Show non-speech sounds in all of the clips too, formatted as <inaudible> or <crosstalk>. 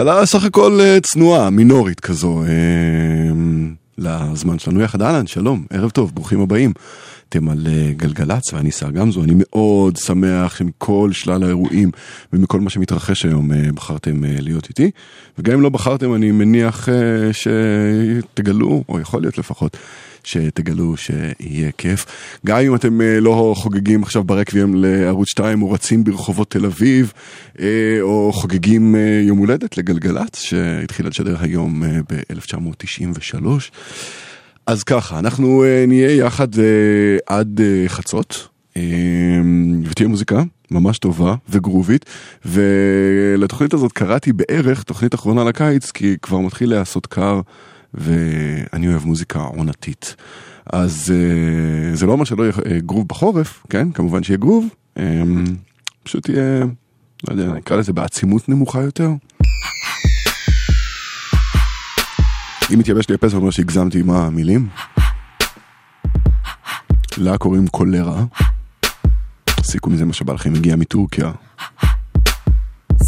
התחלה סך הכל אה, צנועה, מינורית כזו, אה, לזמן שלנו יחד. אהלן, שלום, ערב טוב, ברוכים הבאים. אתם על אה, גלגלצ ואני שר גמזו, אני מאוד שמח שמכל שלל האירועים ומכל מה שמתרחש היום אה, בחרתם אה, להיות איתי. וגם אם לא בחרתם, אני מניח שתגלו, או יכול להיות לפחות, שתגלו שיהיה כיף. גם אם אתם לא חוגגים עכשיו ברקבים לערוץ 2 או רצים ברחובות תל אביב, או חוגגים יום הולדת לגלגלצ, שהתחילה לשדר היום אה, ב-1993. אז ככה, אנחנו uh, נהיה יחד uh, עד uh, חצות, ותהיה מוזיקה ממש טובה וגרובית, ולתוכנית הזאת קראתי בערך תוכנית אחרונה לקיץ, כי כבר מתחיל להיעשות קר, ואני אוהב מוזיקה עונתית. אז זה לא אומר שלא יהיה גרוב בחורף, כן? כמובן שיהיה גרוב, פשוט יהיה, לא יודע, נקרא לזה בעצימות נמוכה יותר. אם מתייבש לי הפה זה אומר שהגזמתי עם המילים. לה קוראים קולרה. תסיקו מזה מה שבא לכם, הגיע מטורקיה.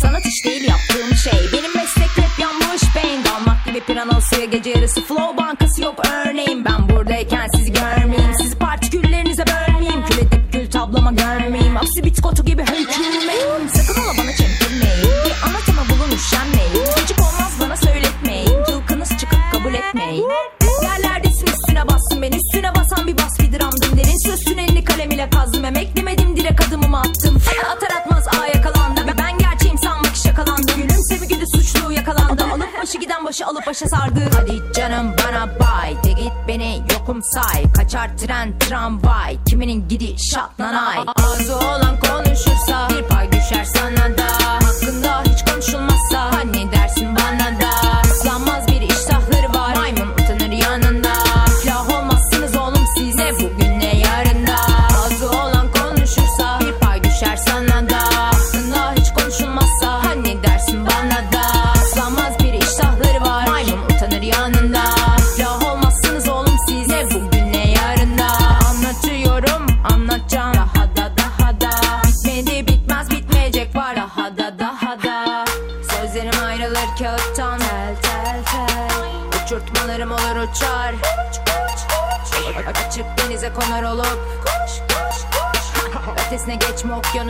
Sanat iş değil yaptığım şey Benim meslek hep yanmış beyin Dalmak gibi pranası gece yarısı Flow bankası yok örneğin Ben buradayken sizi görmeyeyim Sizi partiküllerinize bölmeyeyim Kül edip gül tablama görmeyeyim Aksi bitkotu gibi hükümeyim Sakın ola bana başa sardı. Hadi canım bana bay. De git beni yokum say. Kaçar tren tramvay. Kiminin gidişat nanay Ağzı olan konuşursa Bir pay düşer sana da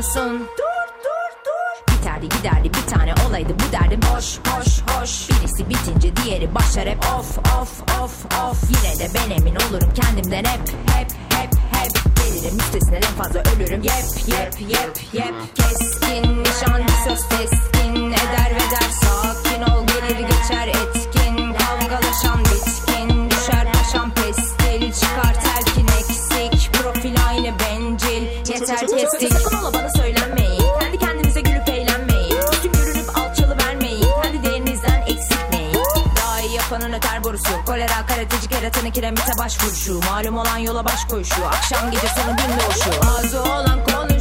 geçme okyanusun Biterdi giderdi bir tane olaydı. Bu derdim hoş hoş hoş. Birisi bitince diğeri başlar hep. Of of of of. Yine de ben emin olurum kendimden hep. Hep hep hep. Gelirim üstesine en fazla ölürüm. Yep yep yep yep kiremite başvuruşu Malum olan yola baş koyuşu Akşam gece sonu gün doğuşu Ağzı olan konuşursa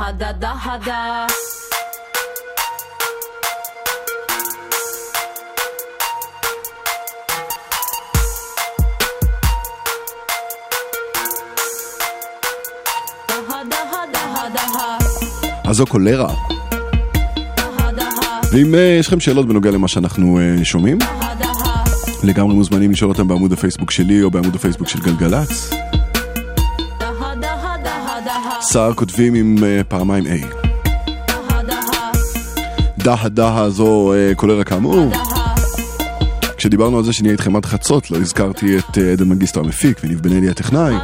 Daha da daha da daha daha daha daha אז זו קולרה. ואם אה, יש לכם שאלות בנוגע למה שאנחנו אה, שומעים, לגמרי מוזמנים לשאול אותם בעמוד הפייסבוק שלי או בעמוד הפייסבוק של גלגלצ. סער כותבים עם אה, פעמיים A. daha daha דהה דהה זו אה, קולרה כאמור. כשדיברנו על זה שנהיה איתכם עד חצות, לא הזכרתי את אה, עדן מגיסטו המפיק וניב בן אלי הטכנאי.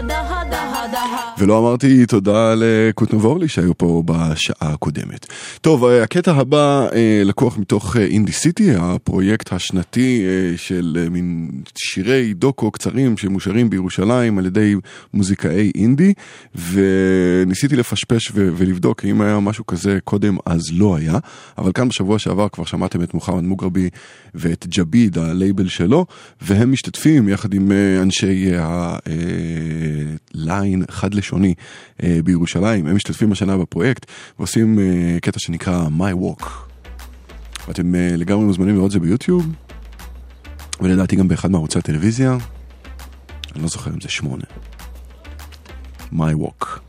ולא אמרתי תודה לקוטנר ואורלי שהיו פה בשעה הקודמת. טוב, אה, הקטע הבא אה, לקוח מתוך אה, אינדי סיטי, הפרויקט השנתי של מין שירי דוקו קצרים שמושרים בירושלים על ידי מוזיקאי אינדי, וניסיתי לפשפש ולבדוק אם היה משהו כזה קודם, אז לא היה, אבל כאן בשבוע שעבר כבר שמעתם את מוחמד מוגרבי ואת ג'ביד, הלייבל שלו, והם משתתפים יחד עם אנשי הליין חד-לשוני הראשוני אה, בירושלים. הם משתתפים השנה בפרויקט ועושים אה, קטע שנקרא My Walk. ואתם אה, לגמרי מוזמנים לראות את זה ביוטיוב, ולדעתי גם באחד מערוצי הטלוויזיה. אני לא זוכר אם זה שמונה. My Walk.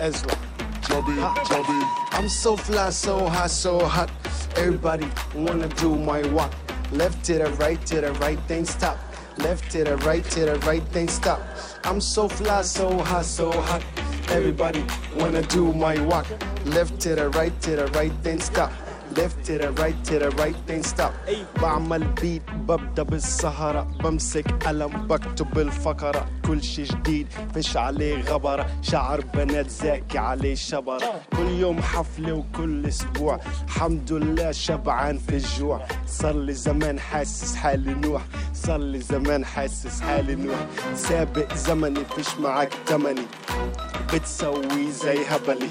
Ezra. Joby, Joby. I'm so fly, so hot, so hot. Everybody wanna do my walk. Left to the right, to the right, then stop. Left to the right, to the right, then stop. I'm so fly, so hot, so hot. Everybody wanna do my walk. Left to the right, to the right, then stop. Left to the right to the right then stop. بعمل بيت ببدأ بالسهرة بمسك قلم بكتب الفقرة. كل شي جديد فيش عليه غبرة. شعر بنات زاكي عليه شبرة. كل يوم حفلة وكل أسبوع. الحمد لله شبعان في الجوع. صار لي زمان حاسس حالي نوح. صار لي زمان حاسس حالي نوح. سابق زمني فيش معك تمني. بتسوي زي هبلي.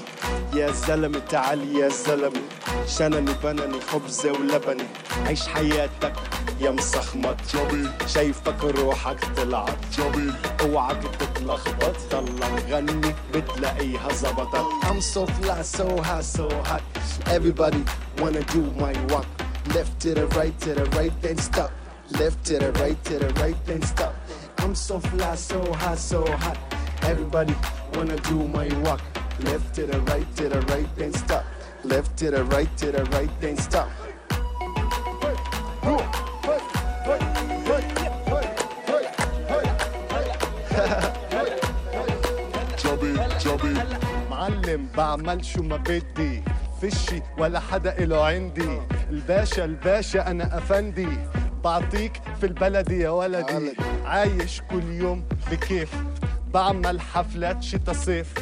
يا زلمة تعال يا زلمة. شنني بنني خبزة ولبني عيش حياتك يا مسخمط شايفك روحك طلعت اوعك تتلخبط ضل نغني بتلاقيها زبطت I'm so fly so hot so hot Everybody wanna do my walk Left to the right to the right then stop Left to the right to the right then stop I'm so fly so hot so hot Everybody wanna do my walk. Left to the right, to the right, then stop. Left to the right, to the right, then stop. معلم بعمل شو ما بدي فشي ولا حدا إله عندي. الباشا الباشا أنا أفندي. بعطيك في البلد يا ولدي. عايش كل يوم بكيف. بعمل حفلات شتا صيف.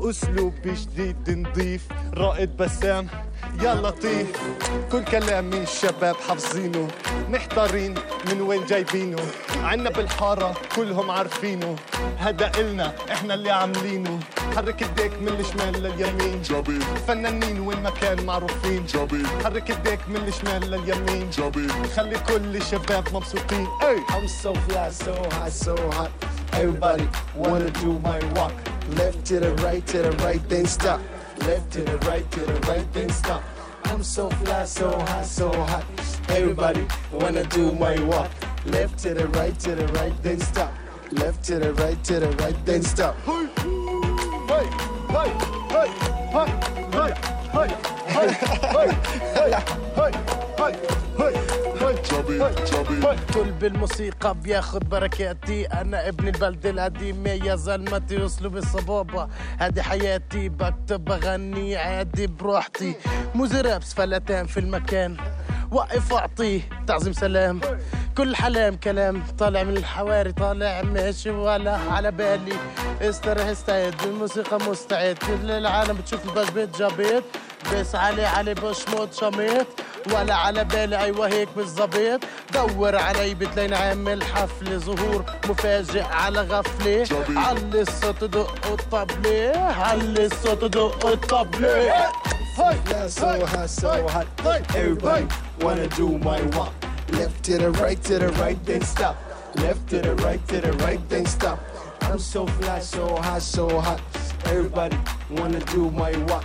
اسلوبي جديد نضيف رائد بسام. يا لطيف كل كلام من الشباب حافظينه. محتارين من وين جايبينه. عنا بالحارة كلهم عارفينه. هذا إلنا إحنا اللي عاملينه. حرك إيديك من الشمال لليمين. جميل فنانين وين ما كان معروفين. جميل حرك إيديك من الشمال لليمين. جميل خلي كل الشباب مبسوطين. hey. I'm so fly, so high, so hot Everybody wanna do my walk Left to the right, to the right, then stop Left to the right, to the right, then stop I'm so fly, so high, so hot Everybody wanna do my walk Left to the right, to the right, then stop Left to the right, to the right, then stop Hey, hey, hey, hey, hey, hey, hey, hey, hey, hey, hey, كل بالموسيقى بياخد بركاتي. أنا ابن البلد القديمة يا زلمتي اسلوب الصبابة. هذه حياتي بكتب بغني عادي بروحتي موزي رابس فلتان في المكان. وقف اعطيه تعظيم سلام. كل حلام كلام طالع من الحواري طالع ماشي ولا على بالي. استرح استعد الموسيقى مستعد. كل العالم بتشوف الباش بيت جابيت بس علي علي بشموت شميت ولا على بالي أيوه هيك بالظبيط دور علي بتلاقيني عامل حفل ظهور مفاجئ على غفله. علي الصوت دق الطبلة علي الصوت دق الطبلة Yeah, so hot, so hot. Everybody wanna do my walk. Left to the right, to the right, then stop. Left to the right, to the right, then stop. I'm so fly, so hot, so hot. Everybody wanna do my walk.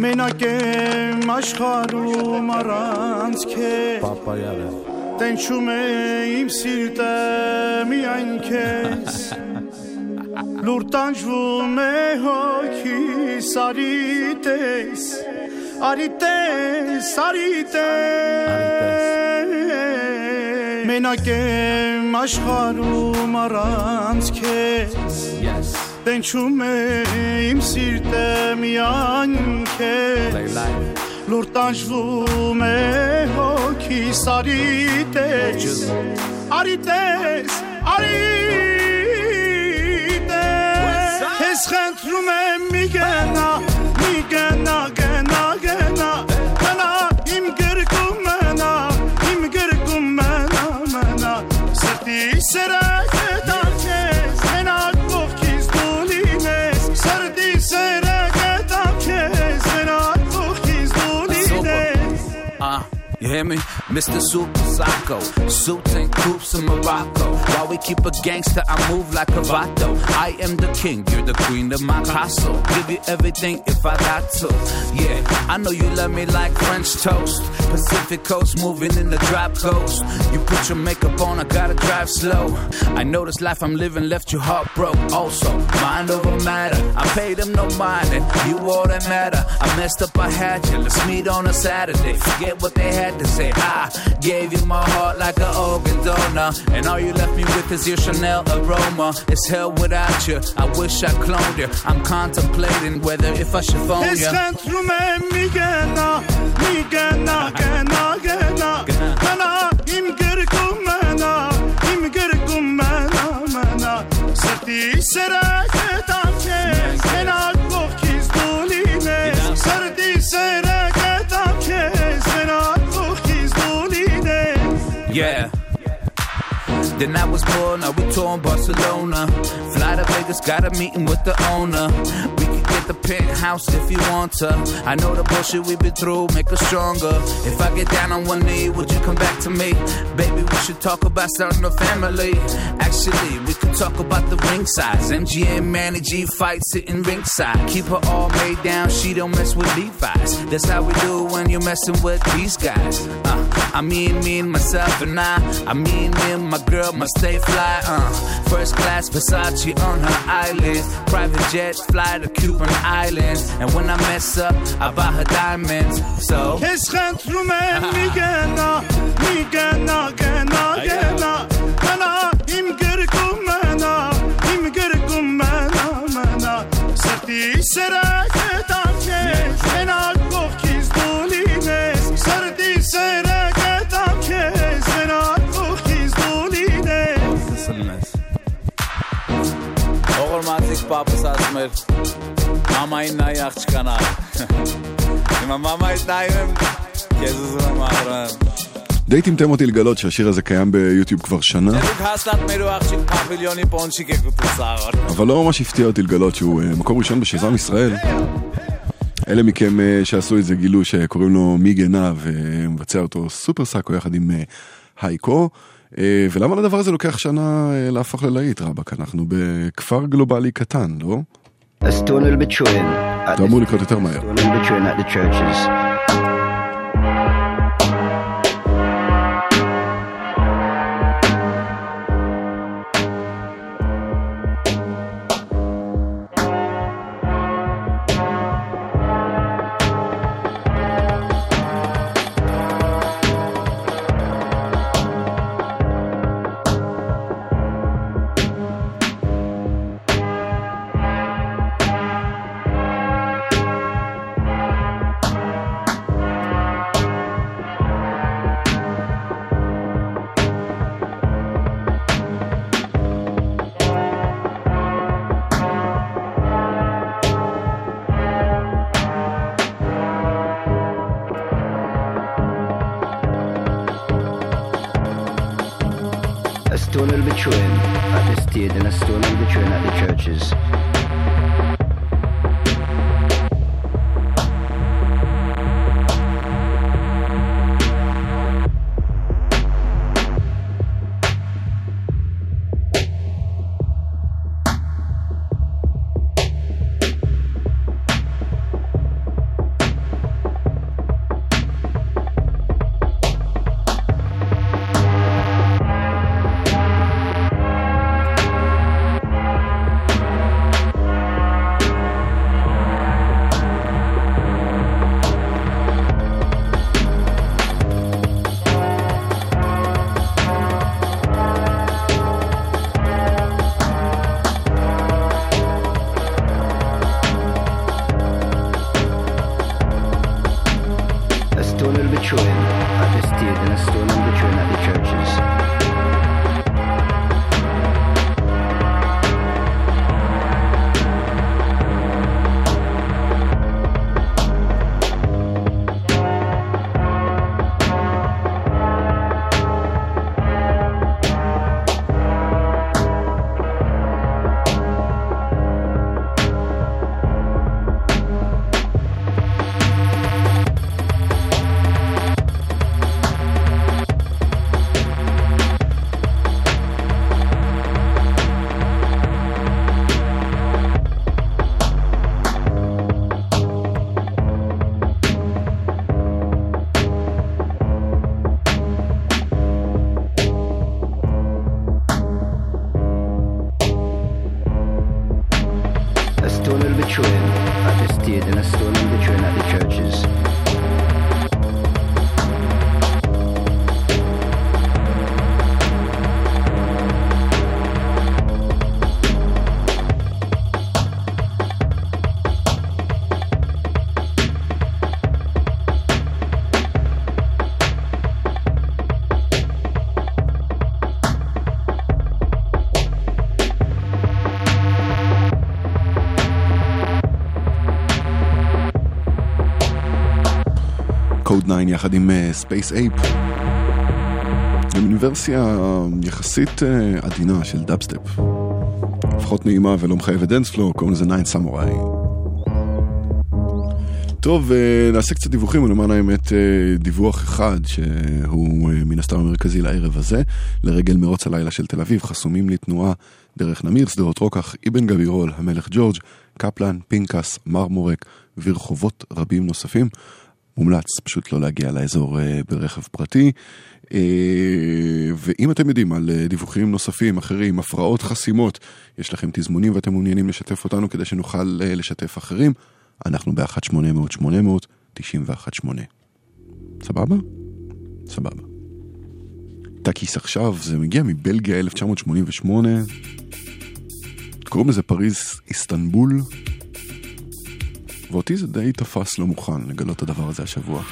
մենակ եմ աշխարում առանց քեզ Տենչում է իմ սիրտը միայն քեզ <laughs> Լուր տանջվում է հոգիս արի տես Արի տես, արի տես Մենակ եմ աշխարում առանց քեզ Տենչում է իմ սիրտը միայն քեզ Լուր տանջվում է հոգիս արի տես Արի տես, արի տես Քեզ խնդրում եմ մի գնա, մի գնա, գնա, գնա hear me? Mr. Super Psycho. Suits and coops in Morocco. While we keep a gangster, I move like a vato. I am the king, you're the queen of my castle. Give you everything if I got to. Yeah, I know you love me like French toast. Pacific coast, moving in the drop coast. You put your makeup on, I gotta drive slow. I know this life I'm living left you heartbroken. Also, mind over matter. I paid them no mind, and you all that matter. I messed up, I had you. Let's meet on a Saturday. Forget what they had to say I gave you my heart like an organ donor. And all you left me with is your Chanel aroma. It's hell without you, I wish I cloned you. I'm contemplating whether if I should phone you Then I was born, now we touring Barcelona. Fly to Vegas, got a meeting with the owner. We could get the penthouse if you want to. I know the bullshit we've been through, make us stronger. If I get down on one knee, would you come back to me? Baby, we should talk about starting a family. Actually, we could talk about the ring size. MG and Manny G fight sitting ringside. Keep her all made down, she don't mess with Levi's. That's how we do when you're messing with these guys. Uh, I mean, me and myself and I. I mean, me and my girl must stay fly. Uh, first class Versace on her islands. Private jet, fly to Cuban islands. And when I mess up, I buy her diamonds. So. کشخند میگنا میگنا گنا گنا منا ایم گرگم منا ایم گرگم منا منا سرتی سرکتم papus asmer. Mama inna yakçkana. Ima mama itnaim. כזוזמן מאחוריהם. די טמטם אותי לגלות שהשיר הזה קיים ביוטיוב כבר שנה. אבל לא ממש הפתיע אותי לגלות שהוא אה, מקום ראשון בשבעם ישראל. אלה מכם אה, שעשו את זה גילו שקוראים לו מיג עיניו ומבצע אותו סופר סאקו יחד עם אה, הייקו. ולמה לדבר הזה לוקח שנה להפוך ללהיט רבאק? אנחנו בכפר גלובלי קטן, לא? let's do a little bit chewing. I'm still a little bit chewing at the churches. יחד עם Spaceape. עם ורסיה יחסית אה, עדינה של דאבסטפ. לפחות נעימה ולא מחייבת dancefloor, קוראים לזה Nine Samurai. טוב, אה, נעשה קצת דיווחים, ולמען האמת אה, דיווח אחד שהוא אה, מן הסתם המרכזי לערב הזה, לרגל מרוץ הלילה של תל אביב, חסומים לתנועה דרך נמיר, שדרות רוקח, אבן גבירול, המלך ג'ורג', קפלן, פינקס, מרמורק ורחובות רבים נוספים. מומלץ פשוט לא להגיע לאזור אה, ברכב פרטי. אה, ואם אתם יודעים על אה, דיווחים נוספים אחרים, הפרעות חסימות, יש לכם תזמונים ואתם מעוניינים לשתף אותנו כדי שנוכל לשתף אחרים, אנחנו ב-1-800-800-918. סבבה? סבבה. טקיס עכשיו, זה מגיע מבלגיה 1988, קוראים לזה פריז איסטנבול, ואותי זה די תפס לא מוכן לגלות את הדבר הזה השבוע.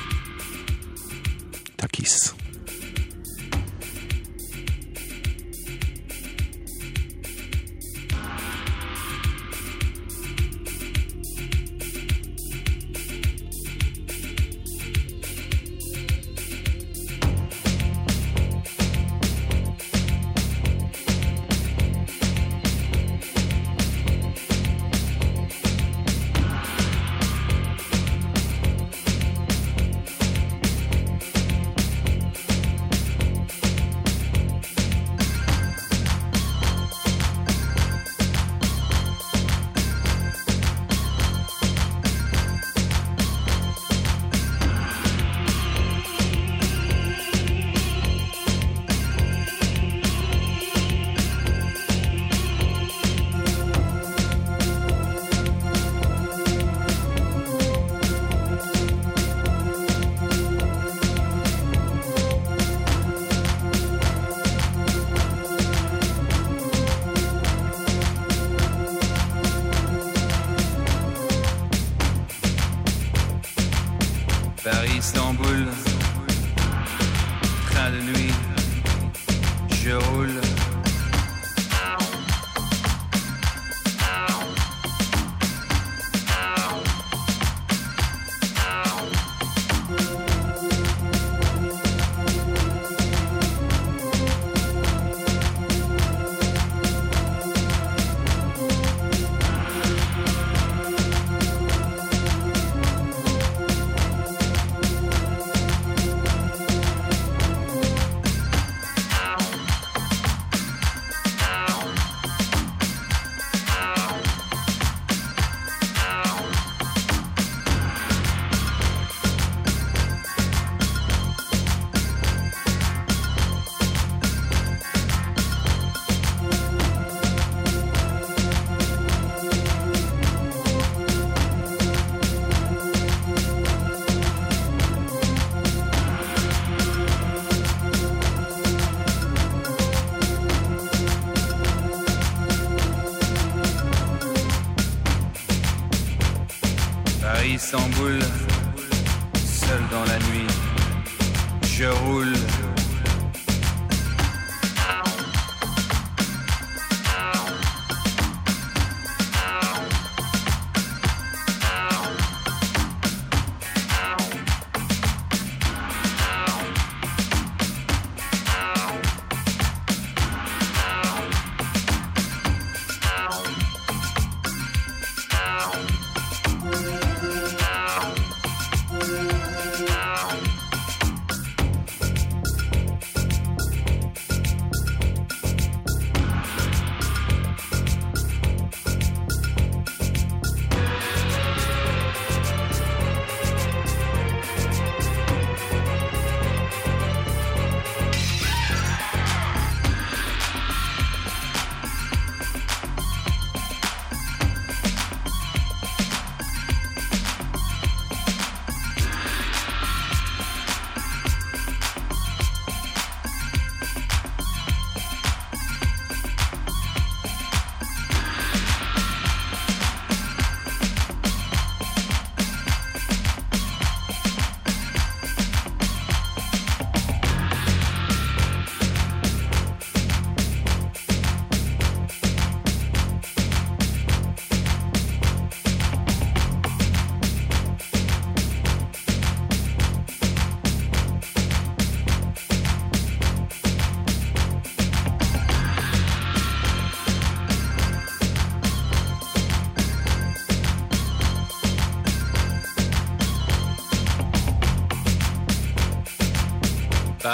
טקיס.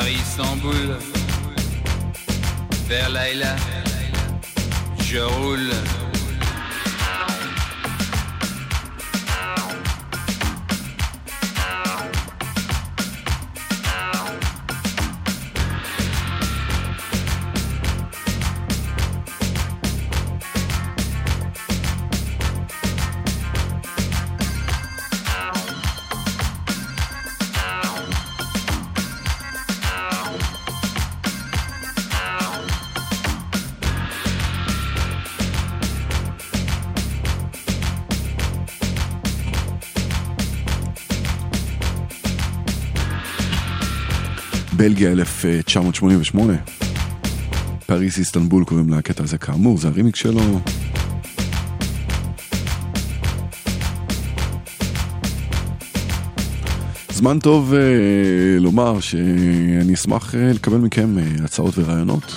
Paris-Istanbul, vers Laïla, je roule. בלגיה 1988. פריס איסטנבול קוראים לקטע הזה כאמור, זה הרימיק שלו. זמן טוב uh, לומר שאני אשמח uh, לקבל מכם uh, הצעות ורעיונות.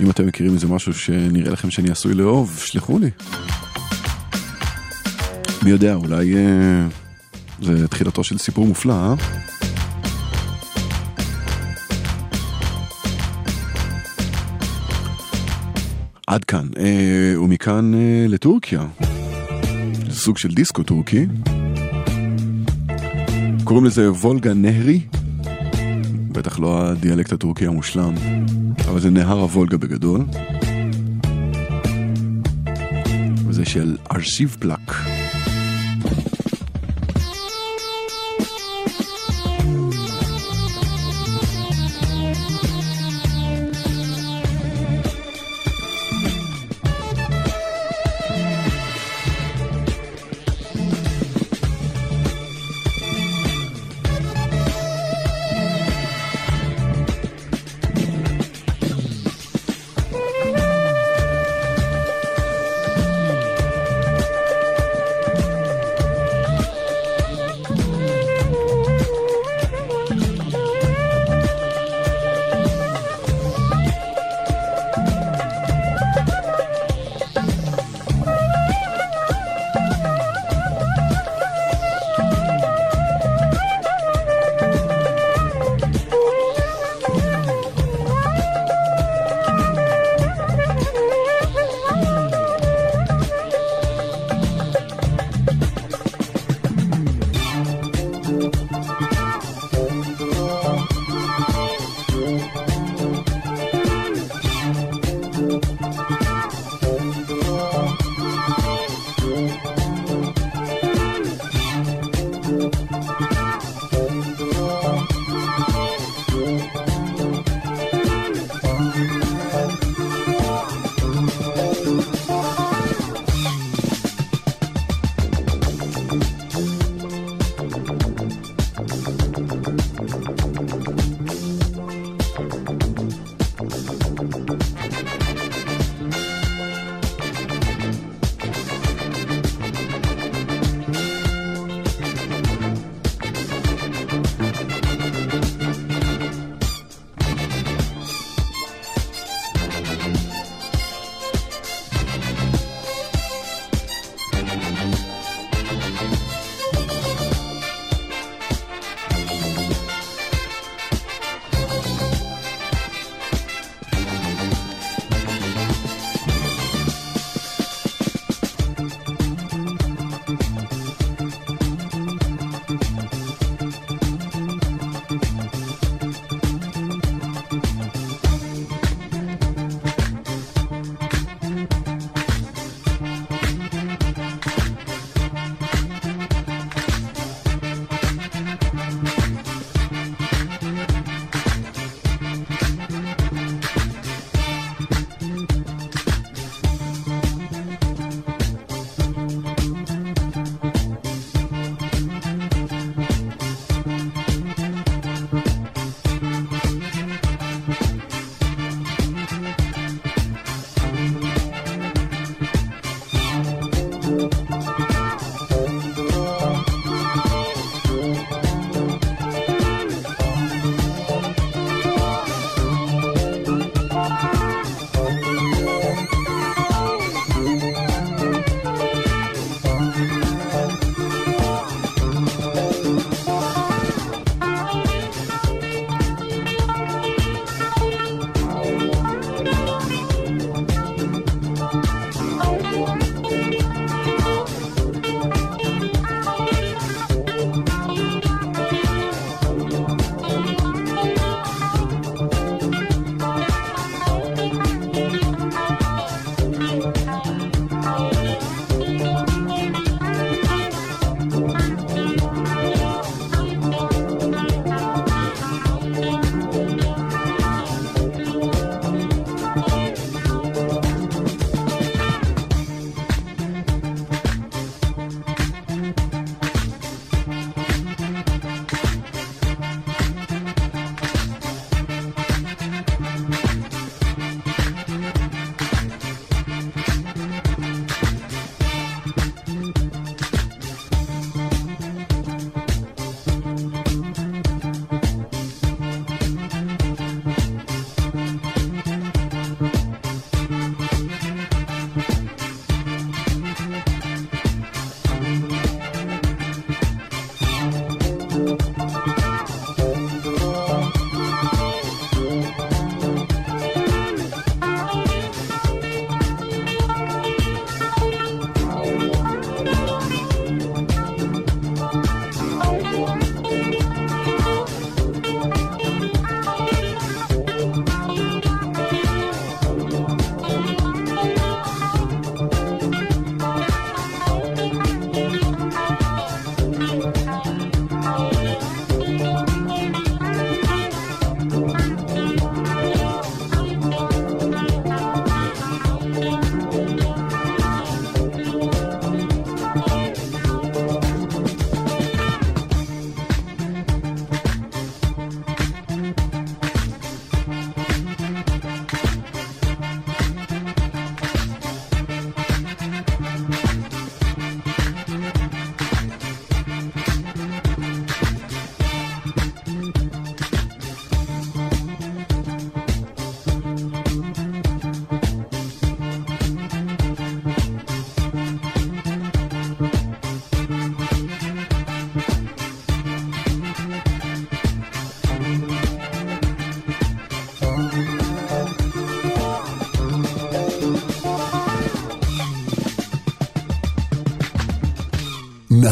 אם אתם מכירים איזה משהו שנראה לכם שאני עשוי לאהוב, שלחו לי. מי יודע, אולי uh, זה תחילתו של סיפור מופלא, אה? עד כאן, אה, ומכאן אה, לטורקיה. סוג של דיסקו טורקי. קוראים לזה וולגה נהרי. בטח לא הדיאלקט הטורקי המושלם, אבל זה נהר הוולגה בגדול. וזה של ארשיב פלאק.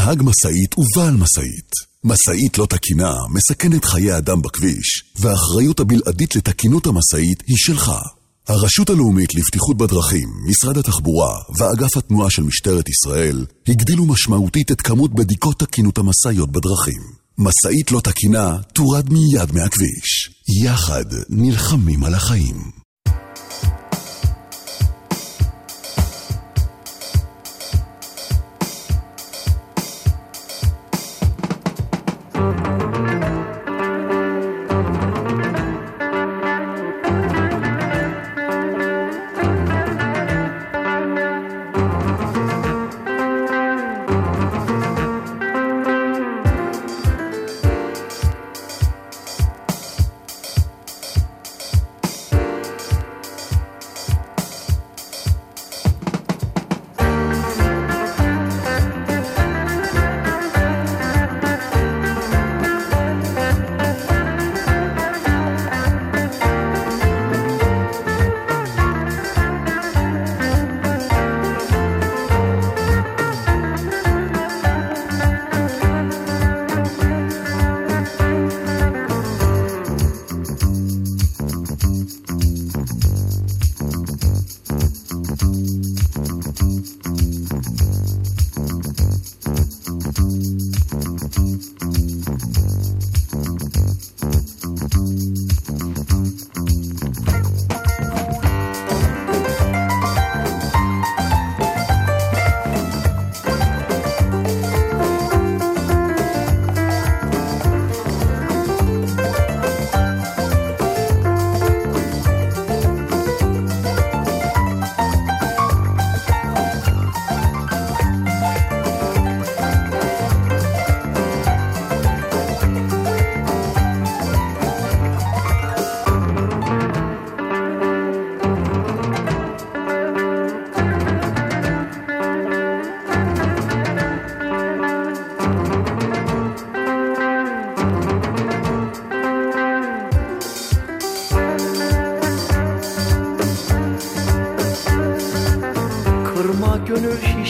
נהג משאית ובעל משאית. משאית לא תקינה מסכנת חיי אדם בכביש, והאחריות הבלעדית לתקינות המשאית היא שלך. הרשות הלאומית לבטיחות בדרכים, משרד התחבורה ואגף התנועה של משטרת ישראל הגדילו משמעותית את כמות בדיקות תקינות המשאיות בדרכים. משאית לא תקינה תורד מיד מהכביש. יחד נלחמים על החיים.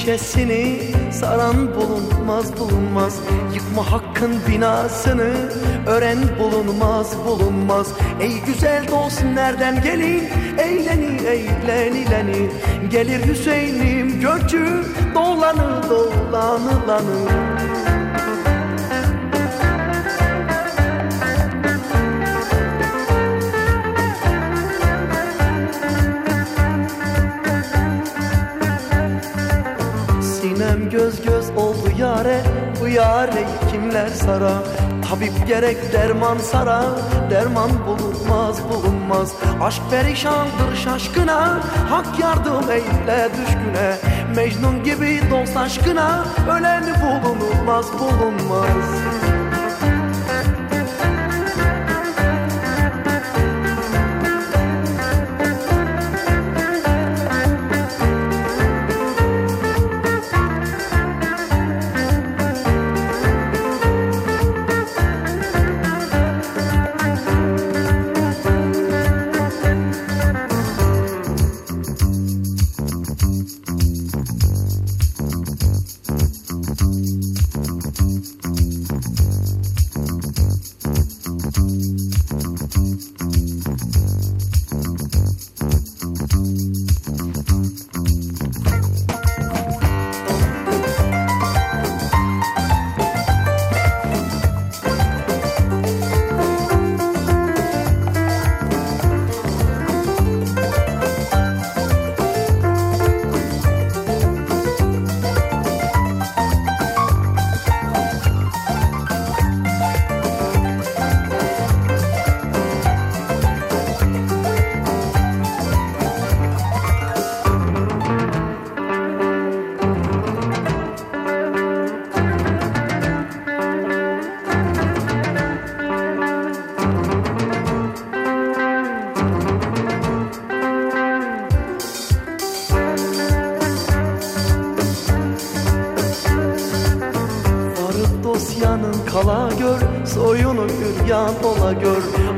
Şişesini saran bulunmaz bulunmaz. Yıkma hakkın binasını öğren bulunmaz bulunmaz. Ey güzel dost nereden gelin? Eğleni eğlenileni Gelir Hüseyin'im göçü dolanı dolanılanı sara. Tabip gerek derman sara. Derman bulunmaz bulunmaz. Aşk perişandır şaşkına. Hak yardım eyle düşküne. Mecnun gibi dost aşkına. Öleni bulunmaz bulunmaz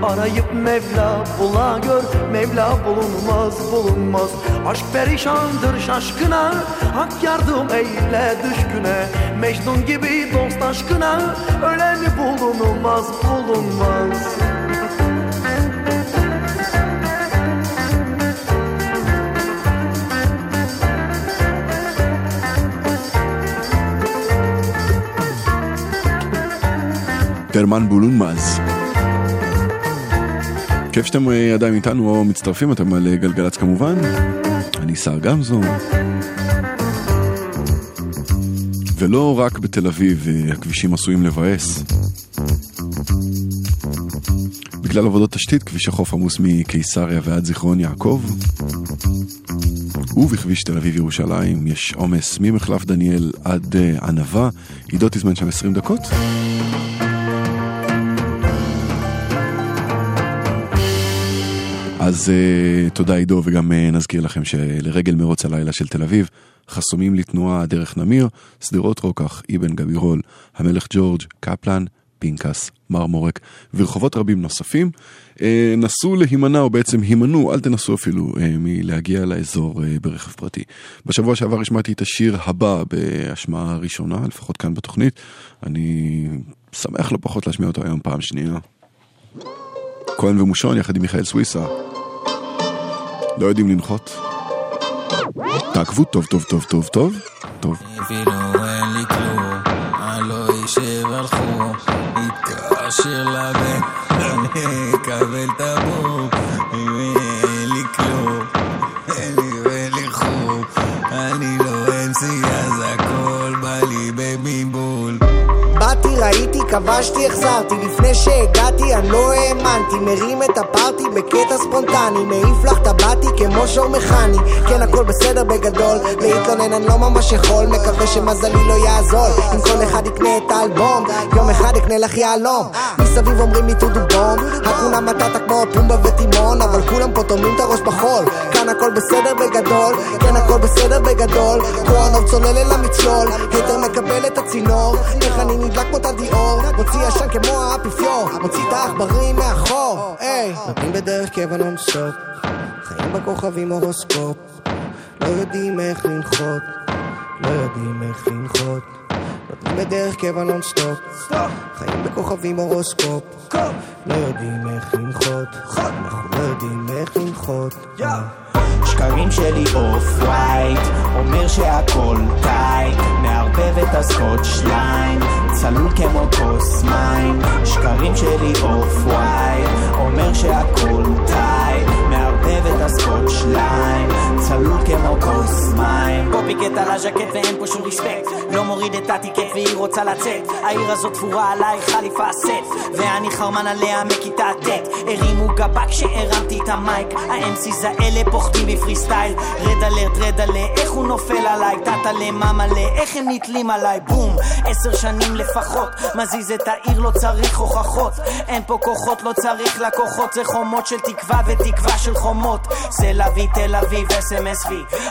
Arayıp Mevla bula gör. Mevla bulunmaz bulunmaz. Aşk perişandır şaşkına. Hak yardım eyle düşküne. Mecnun gibi dost aşkına. Öleni bulunmaz bulunmaz. Derman bulunmaz. כיף שאתם אה, עדיין איתנו או מצטרפים, אתם על אה, גלגלצ כמובן. אני שר גמזו. ולא רק בתל אביב אה, הכבישים עשויים לבאס. בגלל עבודות תשתית, כביש החוף עמוס מקיסריה ועד זיכרון יעקב. ובכביש תל אביב ירושלים יש עומס ממחלף דניאל עד ענבה. עידו תזמן שם 20 דקות. אז uh, תודה עידו, וגם uh, נזכיר לכם שלרגל מרוץ הלילה של תל אביב, חסומים לתנועה דרך נמיר, שדרות רוקח, אבן גבירול, המלך ג'ורג', קפלן, פנקס, מרמורק ורחובות רבים נוספים. Uh, נסו להימנע, או בעצם הימנעו, אל תנסו אפילו, uh, מלהגיע לאזור uh, ברכב פרטי. בשבוע שעבר השמעתי את השיר הבא בהשמעה ראשונה, לפחות כאן בתוכנית. אני שמח לא פחות להשמיע אותו היום פעם שנייה. כהן ומושון יחד עם מיכאל סוויסה. לא יודעים לנחות. תעקבו טוב טוב טוב טוב טוב. טוב. אפילו אין לי כלום, אני לא אשב לבן, אני אקבל את הבום, כבשתי, החזרתי. לפני שהגעתי, אני לא האמנתי. מרים את הפארטי בקטע ספונטני. מעיף לך טבעתי כמו שור מכני. כן, הכל בסדר בגדול. להתלונן אני לא ממש יכול. מקווה שמזלי לא יעזור. אם כל אחד יקנה את האלבום יום אחד יקנה לך יהלום. מסביב אומרים לי טודו בום. הכונה מטאטה כמו פומבה וטימון אבל כולם פה טומנים את הראש בחול. כאן הכל בסדר בגדול. כן, הכל בסדר בגדול. כהנוב צולל אל המצלול. היתר מקבל את הצינור. איך אני נדלק כמו תדיאור מוציא עשן כמו האפיפיור. מוציא את העכברים מאחור היי. נותנים בדרך קבע נונסטופ חיים בכוכבים הורוסקופ. לא יודעים איך לנחות. לא יודעים איך לנחות. נותנים בדרך קבע נונסטופ חיים בכוכבים הורוסקופ. לא יודעים איך לנחות. אנחנו לא יודעים איך לנחות שקרים שלי off-white אומר שהכל tight מערבב את הסקוטש line צלול כמו כוס מים שקרים שלי off-white אומר שהכל tight הסקוטש line צלול כמו כוס מים. copycat על הז'קט ואין פה שום respect לא מוריד את ה ticket והיא רוצה לצאת. העיר הזאת תפורה עליי חליפה סט. ואני חרמן עליה מכיתה ט' הרימו גבה כשהרמתי את ה mic. ה-MCs האלה פוחדים מפרי סטייל רד אלרט רד עלה איך הוא נופל עליי? טאטה מלא איך הם נתלים עליי? בום! עשר שנים לפחות מזיז את העיר לא צריך הוכחות. אין פה כוחות לא צריך לקוחות. זה חומות של תקווה ותקווה של חומות סלווי תל אביב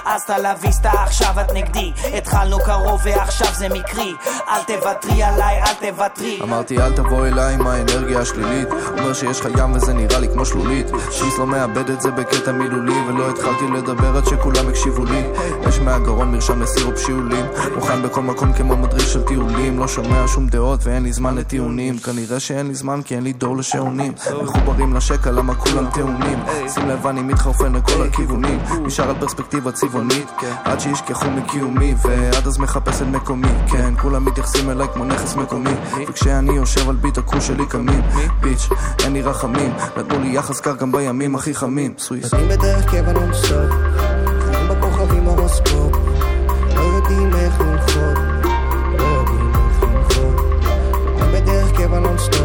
אז תל אביסטה עכשיו את נגדי. התחלנו קרוב ועכשיו זה מקרי. אל תוותרי עליי אל תוותרי. אמרתי אל תבוא אליי עם האנרגיה השלילית. אומר שיש לך ים וזה נראה לי כמו שלולית. שיס לא מאבד את זה בקטע מילולי ולא התחלתי לדבר עד שכולם הקשיבו לי. יש מהגרון מרשם לסירופ שיעולים. מוכן בכל מקום כמו מדריך של טיולים. לא שומע שום דעות ואין לי זמן לטיעונים. כנראה שאין לי זמן כי אין לי דור לשעונים. מחוברים לשקע למה כולם טעונים? שים לב אני מתחרפן לכל הכיוונים. נשאר על פרספקטיבה צבעונית עד שישכחו מקיומי ועד אז מחפש את מקומי. כן כולם מתייחסים אליי כמו נכס מקומי. וכשאני יושב על ביט הכוש שלי קמים. ביץ' אין לי רחמים. נתנו לי יחס קר גם בימים הכי חמים. סוויס. נותנים בדרך קבע נונסטופ חיים בכוכבים הורוסקופ. לא יודעים איך לנחות לא יודעים איך לנחות נותנים בדרך קבע נונסטופ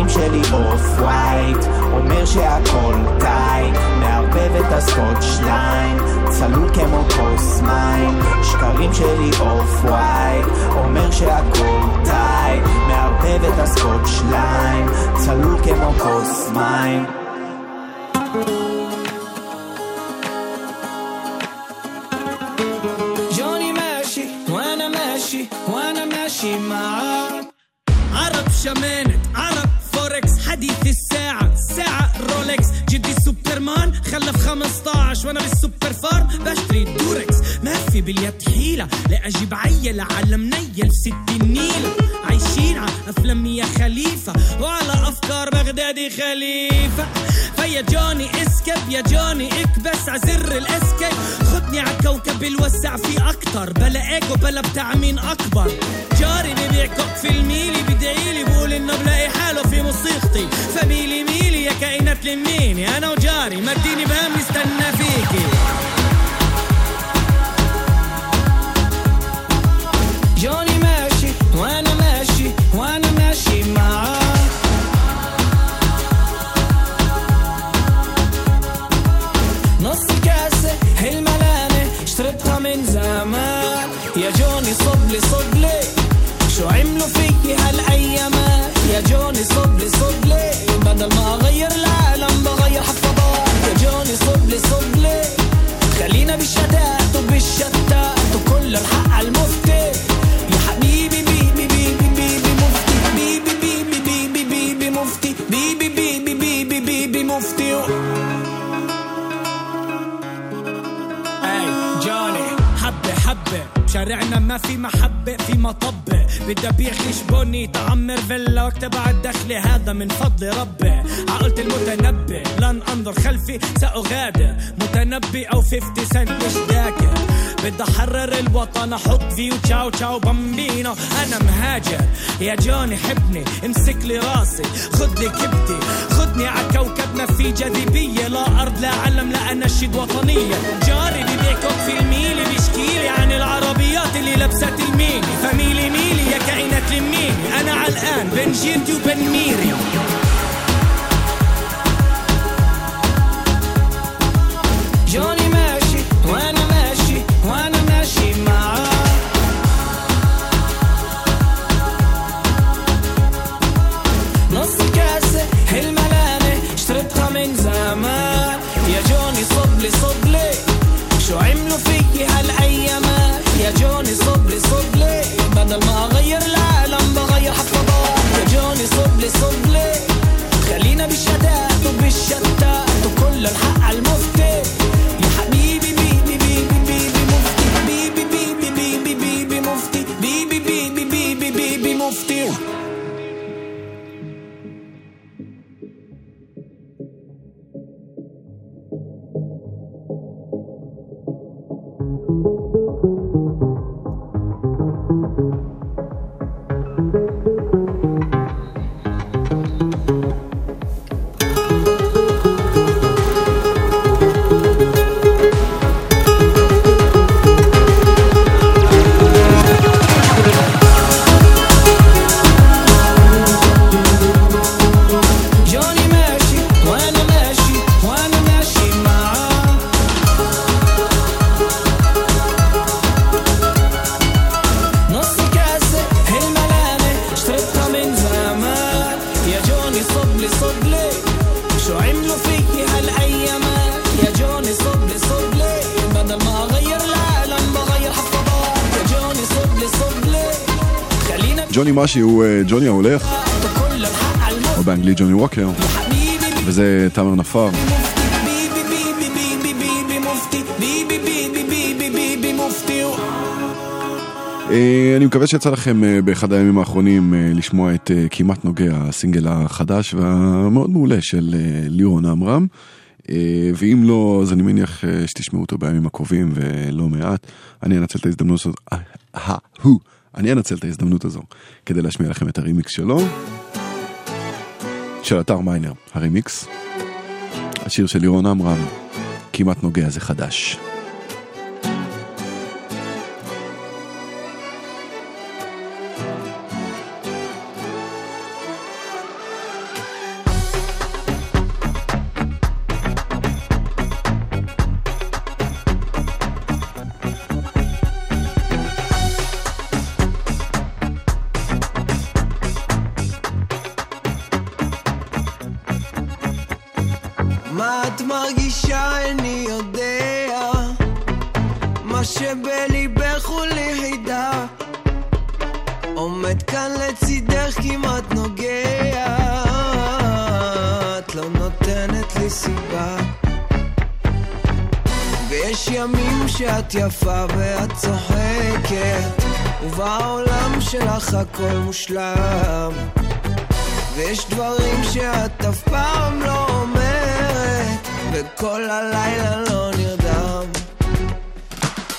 החיים שלי off-white אומר שהכל tight מערבב את הסקוטש line. צלול כמו כוס מים שקרים שלי off-white אומר שהכל tight מערבב את הסקוטש line. צלול כמו כוס מים. وانا ماشي مع عرب شمانة عرب حديث الساعة ساعة رولكس. جدي سوبرمان خلف 15 وأنا بالسوبر فارم. بشتري دوركس ما في باليد حيلة لاجيب عيلة على منيل في ست النيلة. عايشين على أفلام يا خليفة وعلى أفكار بغدادي خليفة. فيا جوني اسكب يا جوني إكبس عزر الإسكيب. خدني على كوكب الوسع فيه أكتر. بلا إيجو بلا بتاع مين أكبر. جاري ببيع كوك في الميلي بدعيلي بقول إنه بلاقي حاله في موسيقتي. فميلي ميلي يا كائنات لميني. أنا وجاري مديني بهم نستنى فيكي. جوني صبلي صبلي. شو عملوا فيي هالايامات يا جوني صبلي صبلي. بدل ما أغير العالم بغير حفاضات يا جوني صبلي صبلي. خلينا بالشتات وبالشتات وكل الحق على المفتي حبة شارعنا ما في محبة في مطبة. بدي ابيع خشبوني تعمر فيلا واكتب على الدخل هذا من فضل ربي. عقلت المتنبي. لن أنظر خلفي سأغادر. متنبي أو 50 سنت مش ذاكر؟ بدي أحرر الوطن أحط فيه تشاو تشاو بامبينو أنا مهاجر. يا جوني حبني امسك لي راسي. خد لي كبدي خدني على كوكب ما في جاذبية. لا أرض لا علم لا انشد وطنية. كوك في الميلي بيشكيلي عن العربيات اللي لبست الميني فميلي ميلي يا كائنات لميني أنا علقان بين جيرتي وبين ميري. جوني son משי הוא אה, ג'וני ההולך, או באנגלית ג'וני ווקר, וזה תאמר נפאר. אה, אני מקווה שיצא לכם אה, באחד הימים האחרונים לשמוע את כמעט נוגע, הסינגל החדש והמאוד מעולה של לירון עמרם. ואם לא, אז אני מניח שתשמעו אותו בימים הקרובים ולא מעט. אני אנצל את ההזדמנות הזאת, ההוא. אני אנצל את ההזדמנות הזו כדי להשמיע לכם את הרימיקס שלו, של אתר מיינר, הרימיקס. השיר של לירון עמרם, כמעט נוגע, זה חדש. את יפה ואת צוחקת, ובעולם שלך הכל מושלם. ויש דברים שאת אף פעם לא אומרת, וכל הלילה לא נרדם.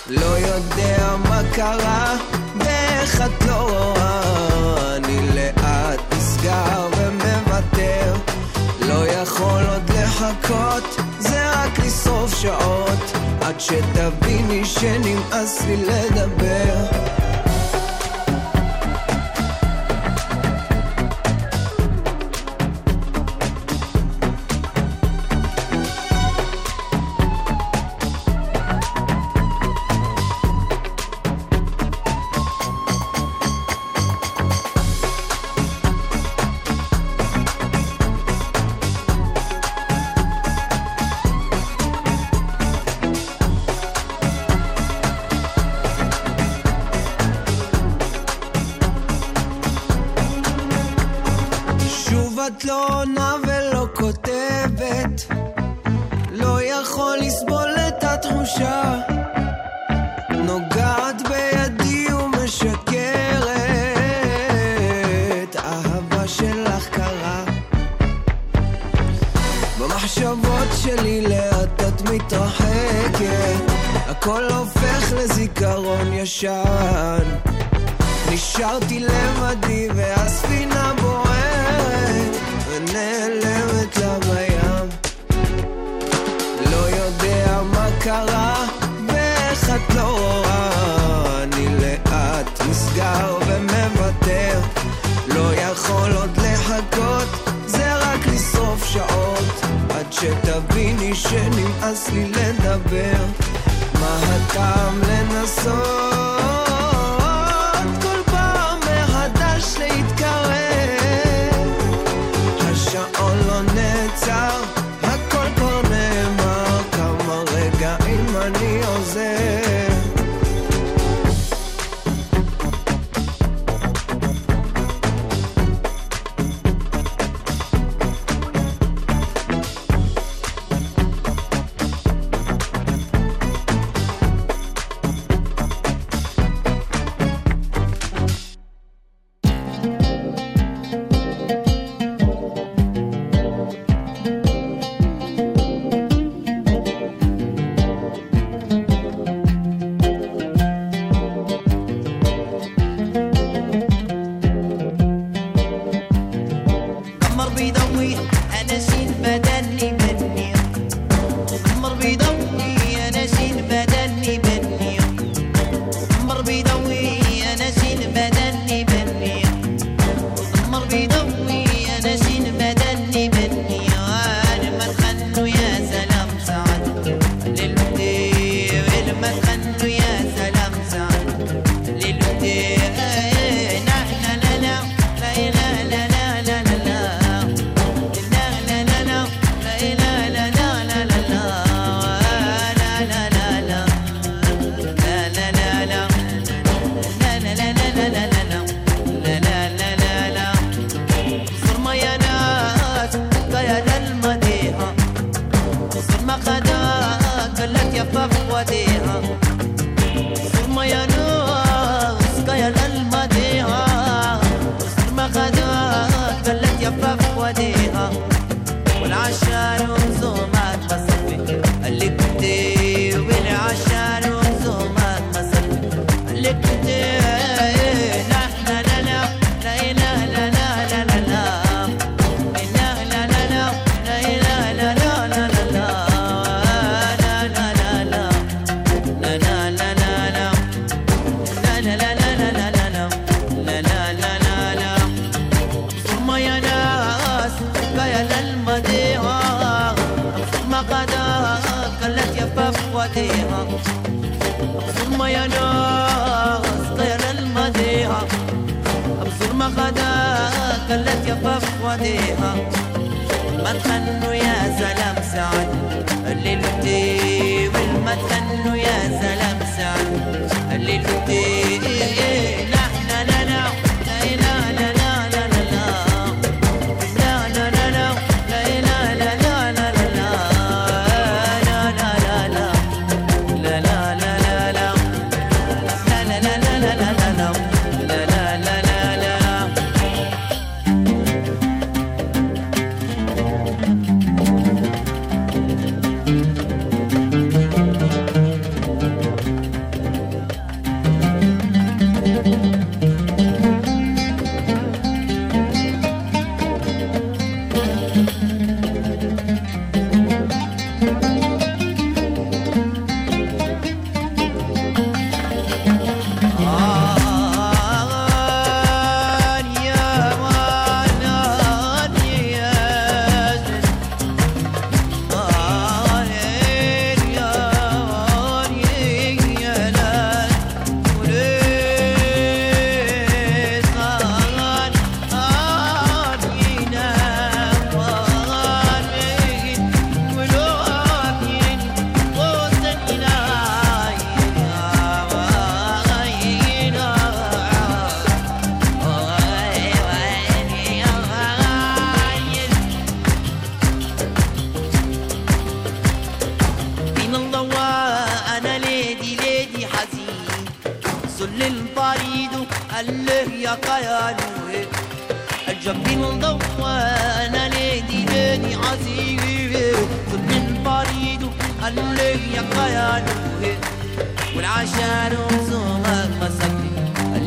לא יודע מה קרה, ואיך את לא רואה, אני לאט נסגר ומוותר. לא יכול עוד לחכות, זה רק לשרוף שעות. עד שתביני שנמאס לי לדבר.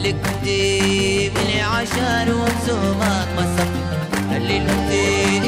الكتيب اللي عشان وسومك مصر اللي الكتيب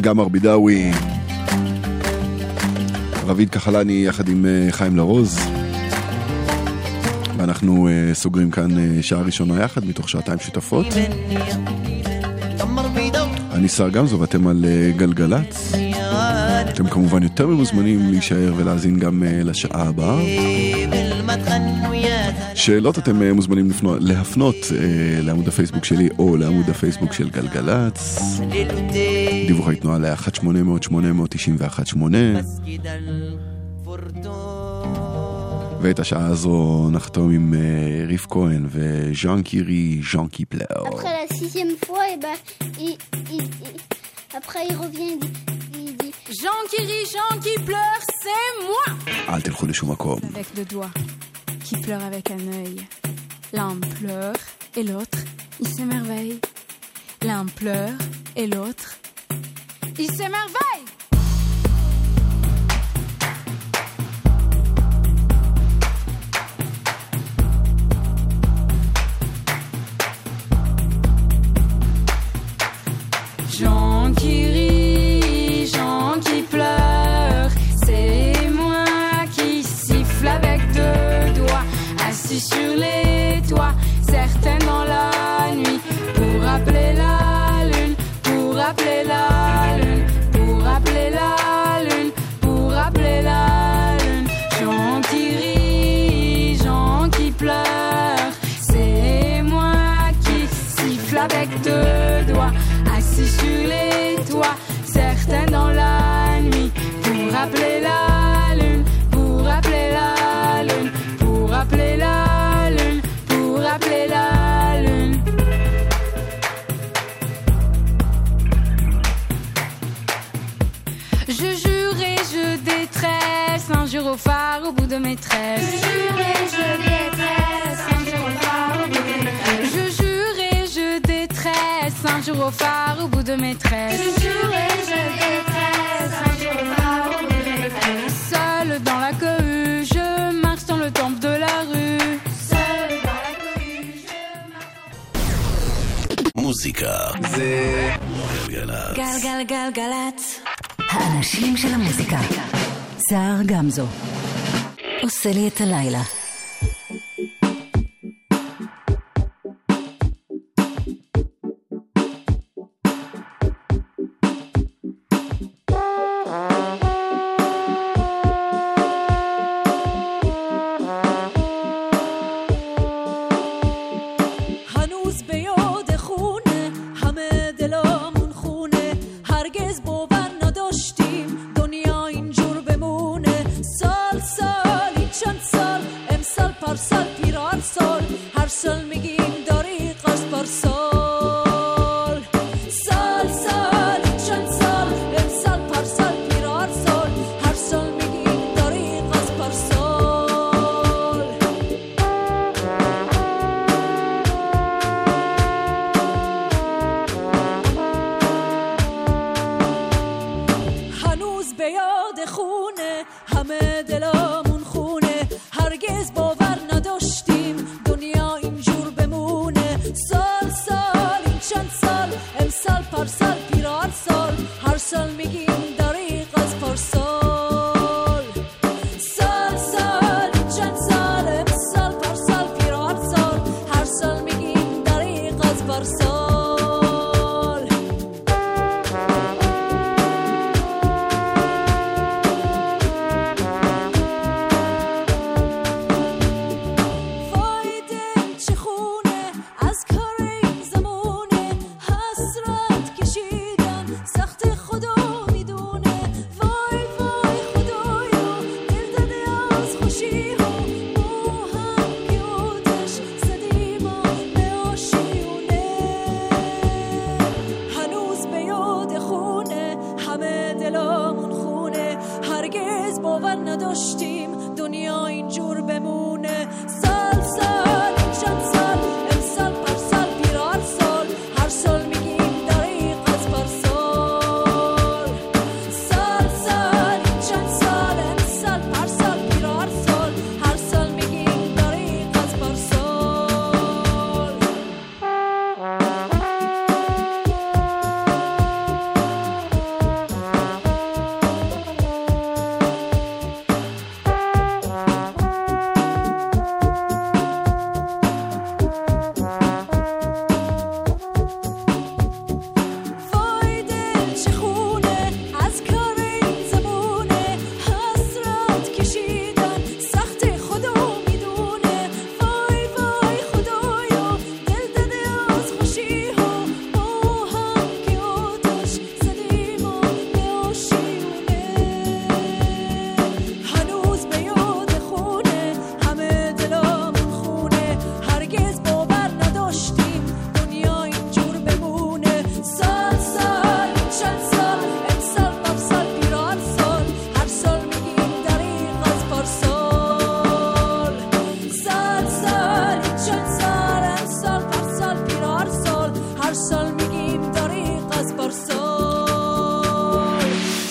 גם ארבידאווי, רביד כחלני יחד עם אה, חיים לרוז. ואנחנו אה, סוגרים כאן אה, שעה ראשונה יחד מתוך שעתיים שותפות. אני שר גמזו ואתם על גלגלצ. אתם כמובן יותר ממוזמנים להישאר ולהאזין גם לשעה הבאה. שאלות אתם מוזמנים לפנות, להפנות לעמוד הפייסבוק שלי או לעמוד הפייסבוק של גלגלצ. דיווחי תנועה ל-1-800-891-8 ואת השעה הזו נחתום עם אה, ריף כהן וז'אן קירי, ז'אן קיפלר. Après la sixième fois, et ben, il, il- il- après il revient, il dit, il dit Jean qui rit, Jean qui pleure, c'est moi אל תלכו לשום מקום. Avec deux doigts, qui pleure avec un œil. L'un pleure et l'autre, il s'émerveille. L'un pleure et l'autre, il s'émerveille. Jean qui rit, Jean qui pleure, c'est moi qui siffle avec deux doigts, assis sur les toits, certains dans la nuit, pour appeler la lune, pour appeler la lune, deux doigts, assis sur les toits, certains dans la nuit, pour appeler la lune, pour appeler la lune, pour appeler la lune, pour appeler la lune. Je jure et je détresse, un jour au phare au bout de jure et je au phare au bout de maîtresse. Je jure et je détresse, un jour au phare au bout de maîtresse. Seule dans la cohue, je marche dans le temple de la rue. Seule dans la cohue, מוזיקה זה גלגלצ. גלגלגלגלצ. האנשים של המוזיקה. סער גמזו. עושה לי את הלילה.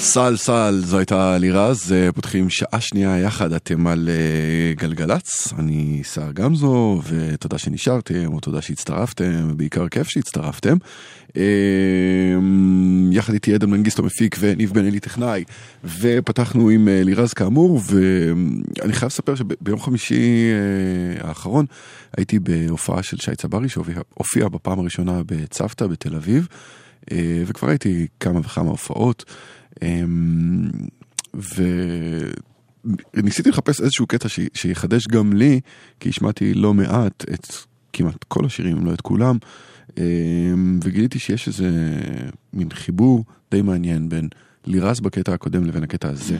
סל סל, זו הייתה לירז, פותחים שעה שנייה יחד, אתם על אה, גלגלצ, אני סער גמזו, ותודה שנשארתם, או תודה שהצטרפתם, ובעיקר כיף שהצטרפתם. אה, יחד איתי עדן מנגיסטו מפיק וניב בן אלי טכנאי, ופתחנו עם אה, לירז כאמור, ואני חייב לספר שביום חמישי אה, האחרון הייתי בהופעה של שי צברי, שהופיע בפעם הראשונה בצוותא בתל אביב. אה, וכבר הייתי כמה וכמה הופעות. אמ, וניסיתי לחפש איזשהו קטע ש... שיחדש גם לי, כי השמעתי לא מעט את כמעט כל השירים, אם לא את כולם, אמ, וגיליתי שיש איזה מין חיבור די מעניין בין לירז בקטע הקודם לבין הקטע הזה.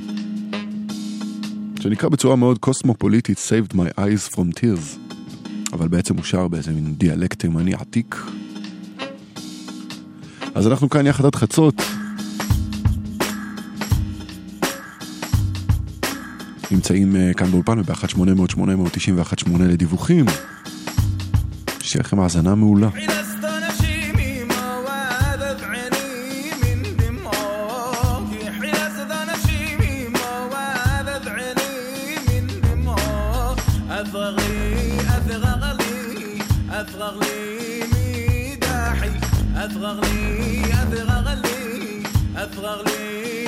שנקרא בצורה מאוד קוסמופוליטית Saved my eyes from tears, אבל בעצם הוא שר באיזה מין דיאלקט תימני עתיק. אז אנחנו כאן יחד עד חצות. נמצאים uh, כאן באולפן וב-1800-891-8 לדיווחים. שיהיה לכם האזנה מעולה. أفرغ لي أفرغ لي افرغ لي افرغ لي افرغ لي.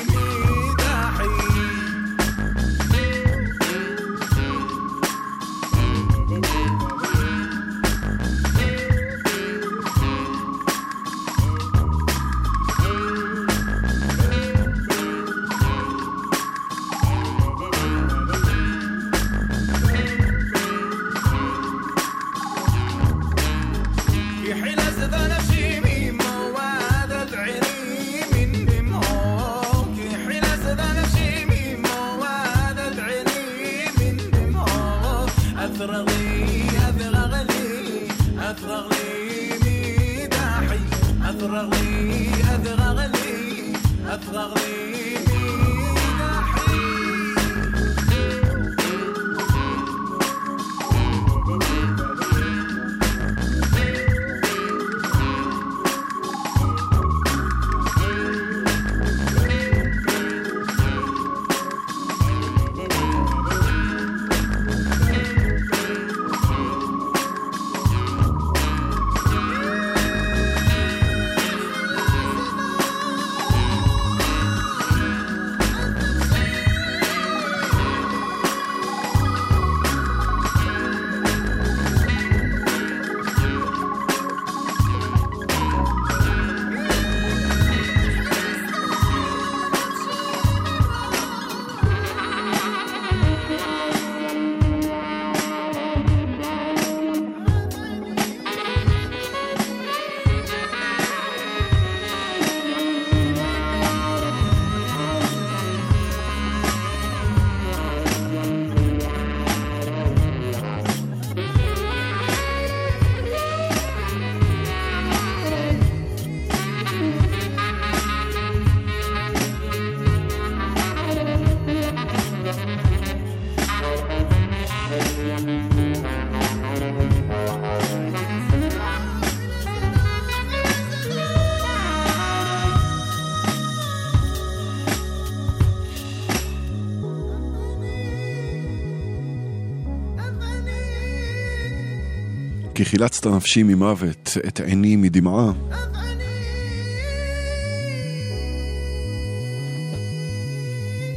חילצת נפשי ממוות, את עיני מדמעה.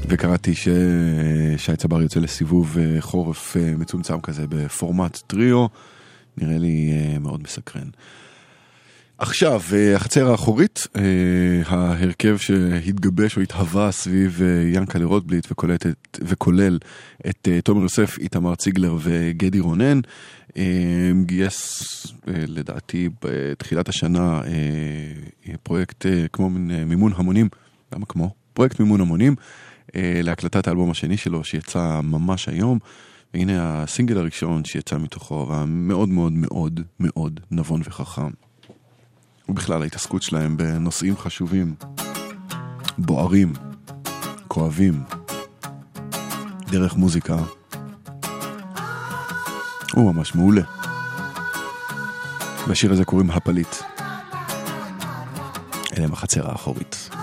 וקראתי ששי צבר יוצא לסיבוב אה, חורף אה, מצומצם כזה בפורמט טריו, נראה לי אה, מאוד מסקרן. עכשיו, אה, החצר האחורית, אה, ההרכב שהתגבש או התהווה סביב אה, ינקלה רוטבליט וכולל את, וכולל את תומר יוסף, איתמר ציגלר וגדי רונן, גייס לדעתי בתחילת השנה פרויקט כמו מין, מימון המונים, למה כמו? פרויקט מימון המונים להקלטת האלבום השני שלו שיצא ממש היום. והנה הסינגל הראשון שיצא מתוכו, והמאוד מאוד מאוד מאוד נבון וחכם. ובכלל ההתעסקות שלהם בנושאים חשובים, בוערים, כואבים, דרך מוזיקה. הוא ממש מעולה. לשיר הזה קוראים הפליט. אלה הם החצר האחורית.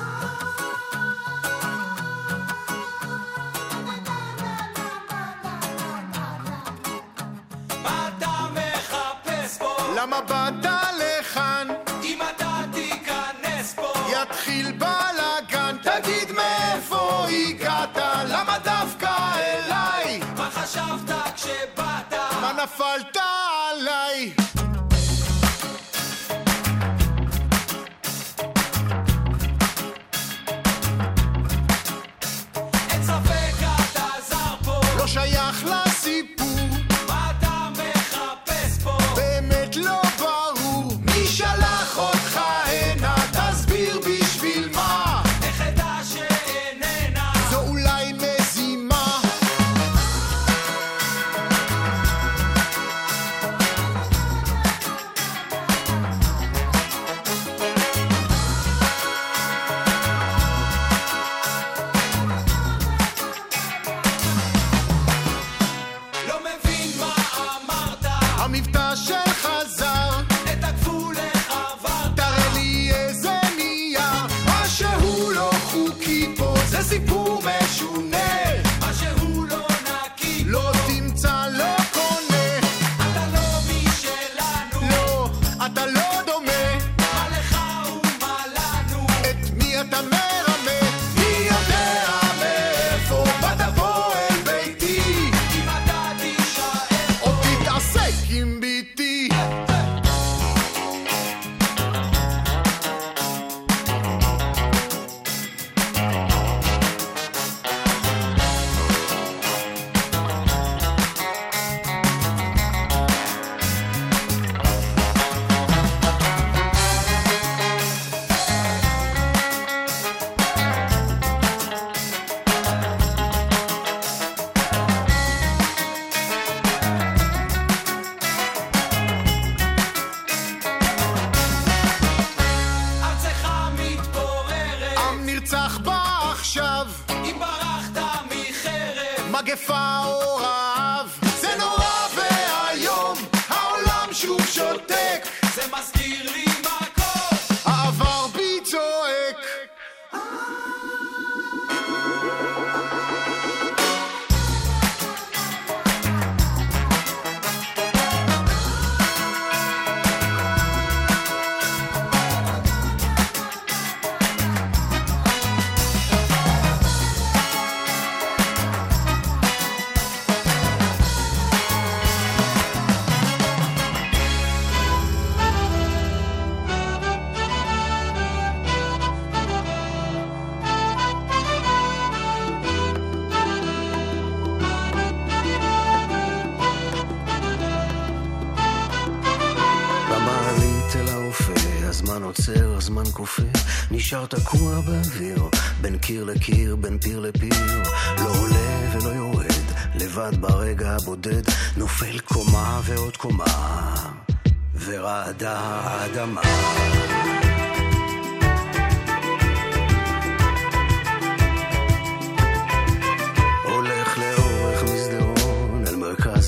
נשאר תקוע באוויר, בין קיר לקיר, בין פיר לפיר, לא עולה ולא יורד, לבד ברגע הבודד, נופל קומה ועוד קומה, ורעדה האדמה.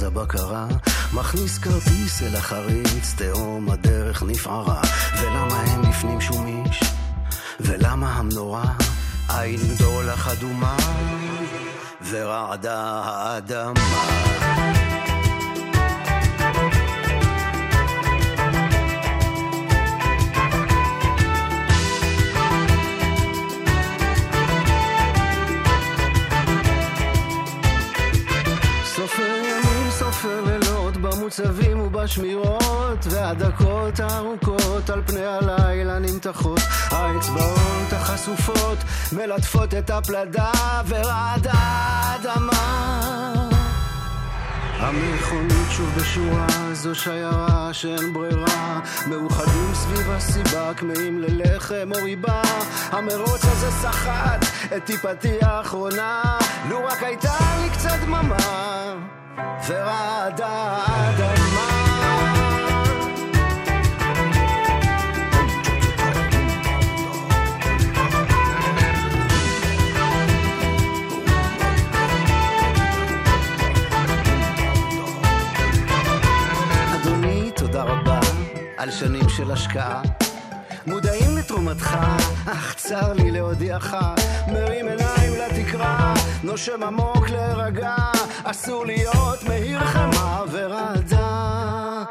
הבקרה מכניס כרטיס אל החריץ, תהום הדרך נפערה ולמה אין לפנים שום איש? ולמה המנורה עין דולח אדומה ורעדה האדמה לילות, במוצבים ובשמירות, והדקות הארוכות על פני הלילה נמתחות. האצבעות החשופות מלטפות את הפלדה ורעדה האדמה. המכונית שוב בשורה, זו שיירה שאין ברירה. מאוחדים סביב הסיבה, כמהים ללחם או ריבה. המרוץ הזה סחט את טיפתי האחרונה, לו רק הייתה לי קצת דממה, ורעדה האדמה. אדוני, תודה רבה על שנים של השקעה. מודעים לתרומתך, אך צר לי להודיעך, מרים עיניים לתקרה, נושם עמוק להירגע, אסור להיות מהיר חמה ורעדה.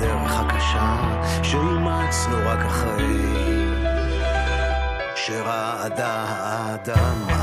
הדרך הקשה שאימצנו רק אחרי שרעדה האדמה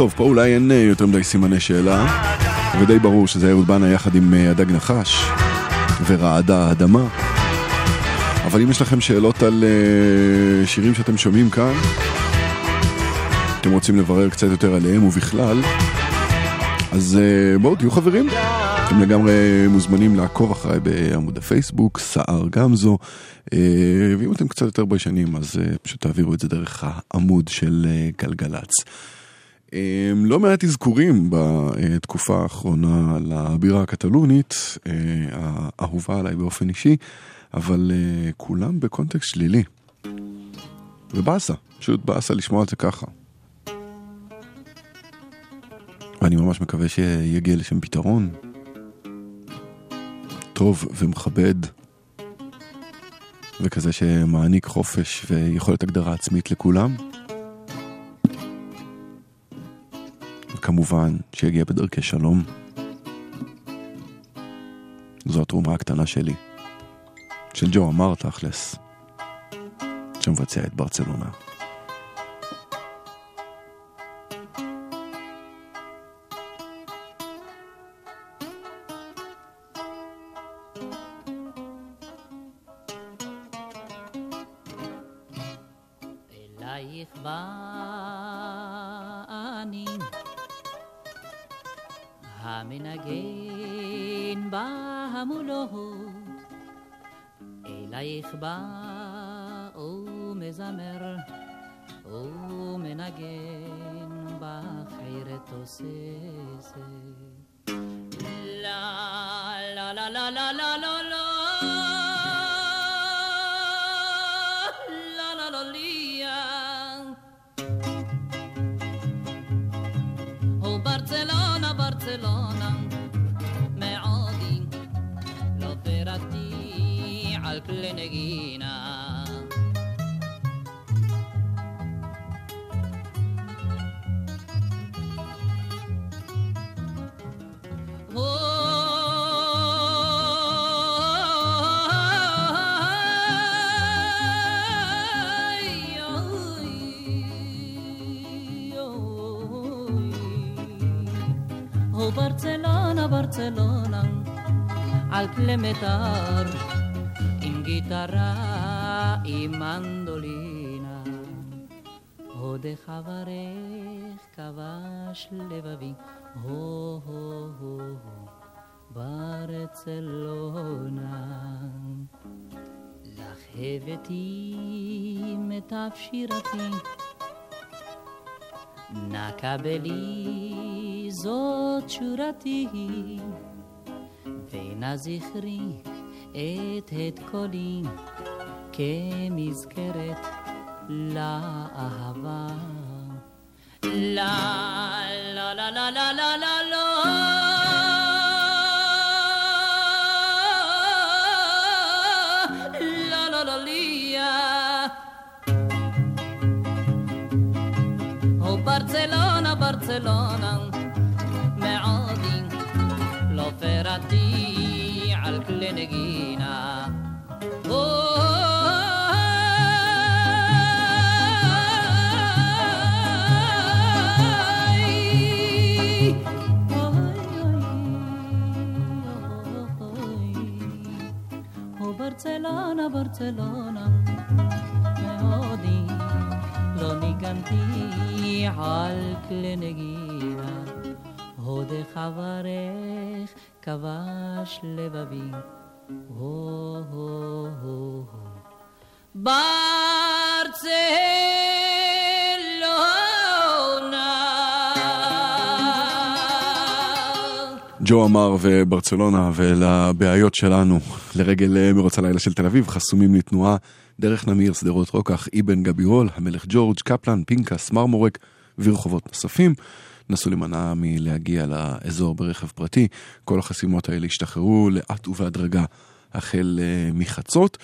טוב, פה אולי אין אה, יותר מדי סימני שאלה, ודי ברור שזה אהוד בנה יחד עם אה, הדג נחש ורעדה האדמה. אבל אם יש לכם שאלות על אה, שירים שאתם שומעים כאן, אתם רוצים לברר קצת יותר עליהם ובכלל, אז בואו תהיו חברים. אתם לגמרי מוזמנים לעקוב אחריי בעמוד הפייסבוק, סער גמזו, ואם אתם קצת יותר ביישנים אז פשוט תעבירו את זה דרך העמוד של גלגלצ. אה, לא מעט אזכורים בתקופה האחרונה לבירה הקטלונית, אה, האהובה עליי באופן אישי, אבל אה, כולם בקונטקסט שלילי. ובאסה, פשוט באסה לשמוע את זה ככה. ואני ממש מקווה שיגיע לשם פתרון טוב ומכבד וכזה שמעניק חופש ויכולת הגדרה עצמית לכולם. וכמובן שיגיע בדרכי שלום. זו התרומה הקטנה שלי, של ג'ו אמר תכלס, שמבצע את ברצלונה. Barcelona, Barcelona, al clemetar, עם גיטרה, עם מנדולינה. עוד חברך כבש לבבי, הו הו הו הו, ברצלונה. לך הבאתי מיטב שירתי, נקבלי זאת שורתי, ונא זכרי את את קולי כמזכרת לאהבה. לה לה לה לה לה לה לה לא. Barcelonan معاضي لو فيراتي على الكل Barcelona, Barcelona. חלמתי חלק לנגיעה, הודך אברך כבש לבבי. הו הו הו הו. בארצנו ג'ו אמר וברצלונה ולבעיות שלנו לרגל אה, מרוץ הלילה של תל אביב חסומים לתנועה דרך נמיר, שדרות רוקח, אבן גבירול, המלך ג'ורג', קפלן, פינקס, מרמורק ורחובות נוספים. נסו להימנע מלהגיע לאזור ברכב פרטי. כל החסימות האלה השתחררו לאט ובהדרגה החל אה, מחצות.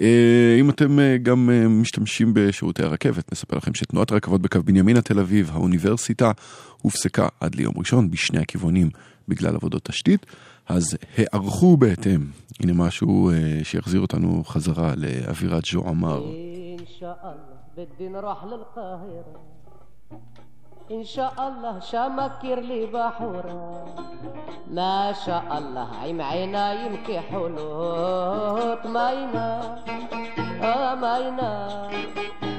אה, אם אתם גם משתמשים בשירותי הרכבת, נספר לכם שתנועת הרכבות בקו בנימינה תל אביב, האוניברסיטה, הופסקה עד ליום ראשון בשני הכיוונים בגלל עבודות תשתית, אז הערכו בהתאם. הנה משהו אה, שיחזיר אותנו חזרה לאווירת ז'ו עמר. إن شاء الله بدي نروح للقاهرة إن شاء الله شمكر لي بحورة ما شاء الله عيم عينا يمكي حلوت ماينا آه ماينا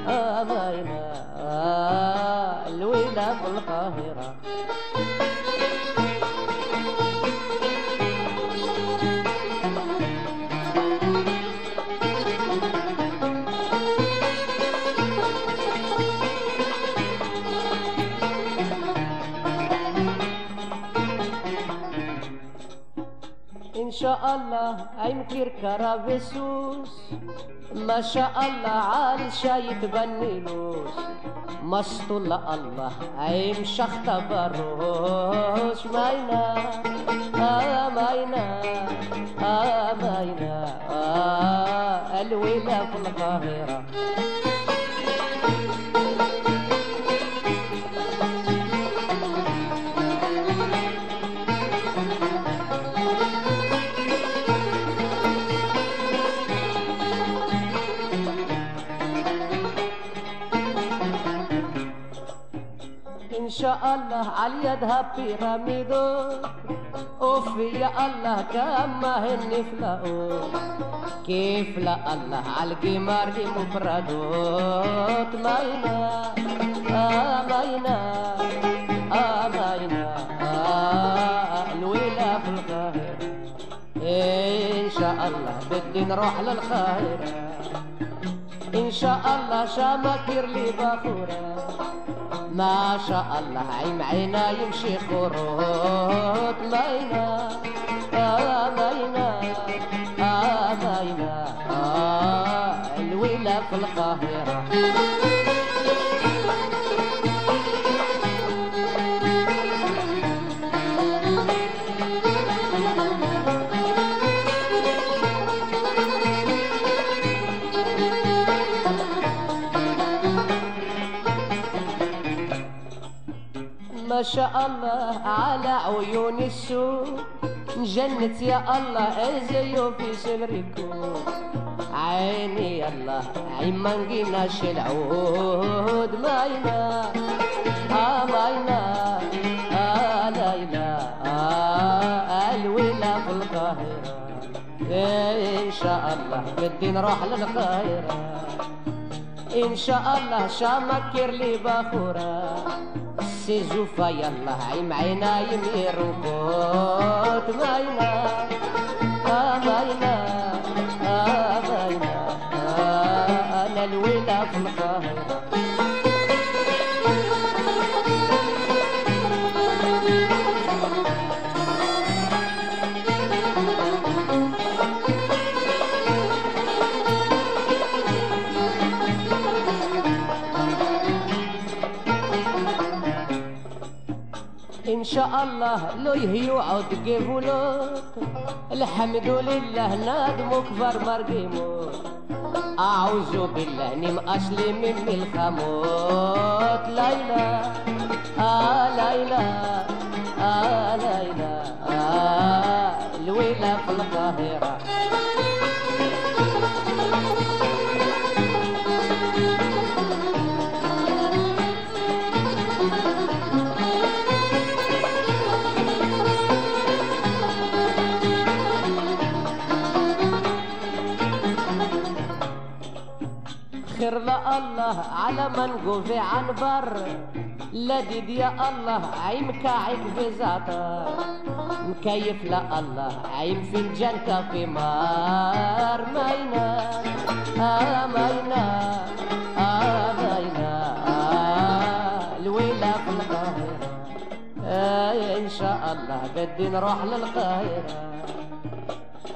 آه ماينا آه الويلة في القاهرة شاء الله عيمكر كرافيسوس ما شاء الله عال شايت بنيلوس مسطول الله عيم شخت بروش ماينا آه ماينا آه ماينا آه الويلة في القاهرة شاء الله على يدها بيراميدو أوف يا الله كما هن فلاو كيف لا الله على القمار مفردوت ماينا آه ماينا آه ماينا آه الويلة في القاهرة إن شاء الله بدي نروح للقاهرة إن شاء الله شامكر لي بخورة ما شاء الله. عين عينا يمشي خروط ماينا آه ماينا آه ماينا آه الويلة في القاهرة. شاء الله على عيون السوق جنة يا الله ازيو في سمركو عيني يا الله عين ما نقيناش العود ماينا. آه ماينا آه ليلى آه الويلة في القاهرة. إن شاء الله بدي نروح للقاهرة. إن شاء الله شامكر لي ماشي زوفا يلا هاي معينا يرقد مايلا آه أنا الولا في الله لو يعود قبولك الحمد لله نادم كبر مرقيموت أعوذ بالله نم أصلي من الخموت ليلى آه ليلى آه ليلى آه الويلة في القاهرة الله على من قوفي عن بر. لديد يا الله عيم كاعك بزعتر مكيف لا الله عيم في الجنة في مار ماينا آه ماينا آه ماينا آه الويلة في القاهرة. آه إن شاء الله بدي نروح للقاهرة.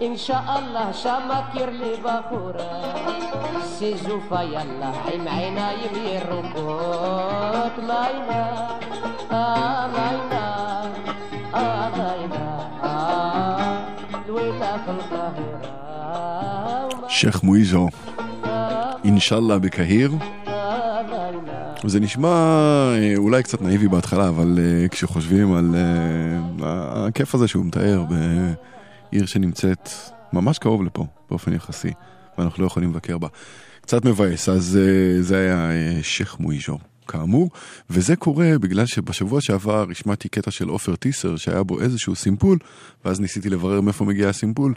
אינשאללה שמה תכיר לי בחורה סיזופה יאללה עם עיניים ירוקות לילה, אה לילה, אה לילה, דווילה כל קהירה. שייח' מויזו אינשאללה בקהיר. אה, זה נשמע אה, אולי קצת נאיבי בהתחלה, אבל uh, כשחושבים על uh, הכיף הזה שהוא מתאר ב- בעיר שנמצאת ממש קרוב לפה, באופן יחסי, ואנחנו לא יכולים לבקר בה. קצת מבאס, אז אה, זה היה אה, שייח' מואיז'ו. כאמור, וזה קורה בגלל שבשבוע שעבר השמעתי קטע של עופר טיסר שהיה בו איזשהו סימפול, ואז ניסיתי לברר מאיפה מגיע הסימפול,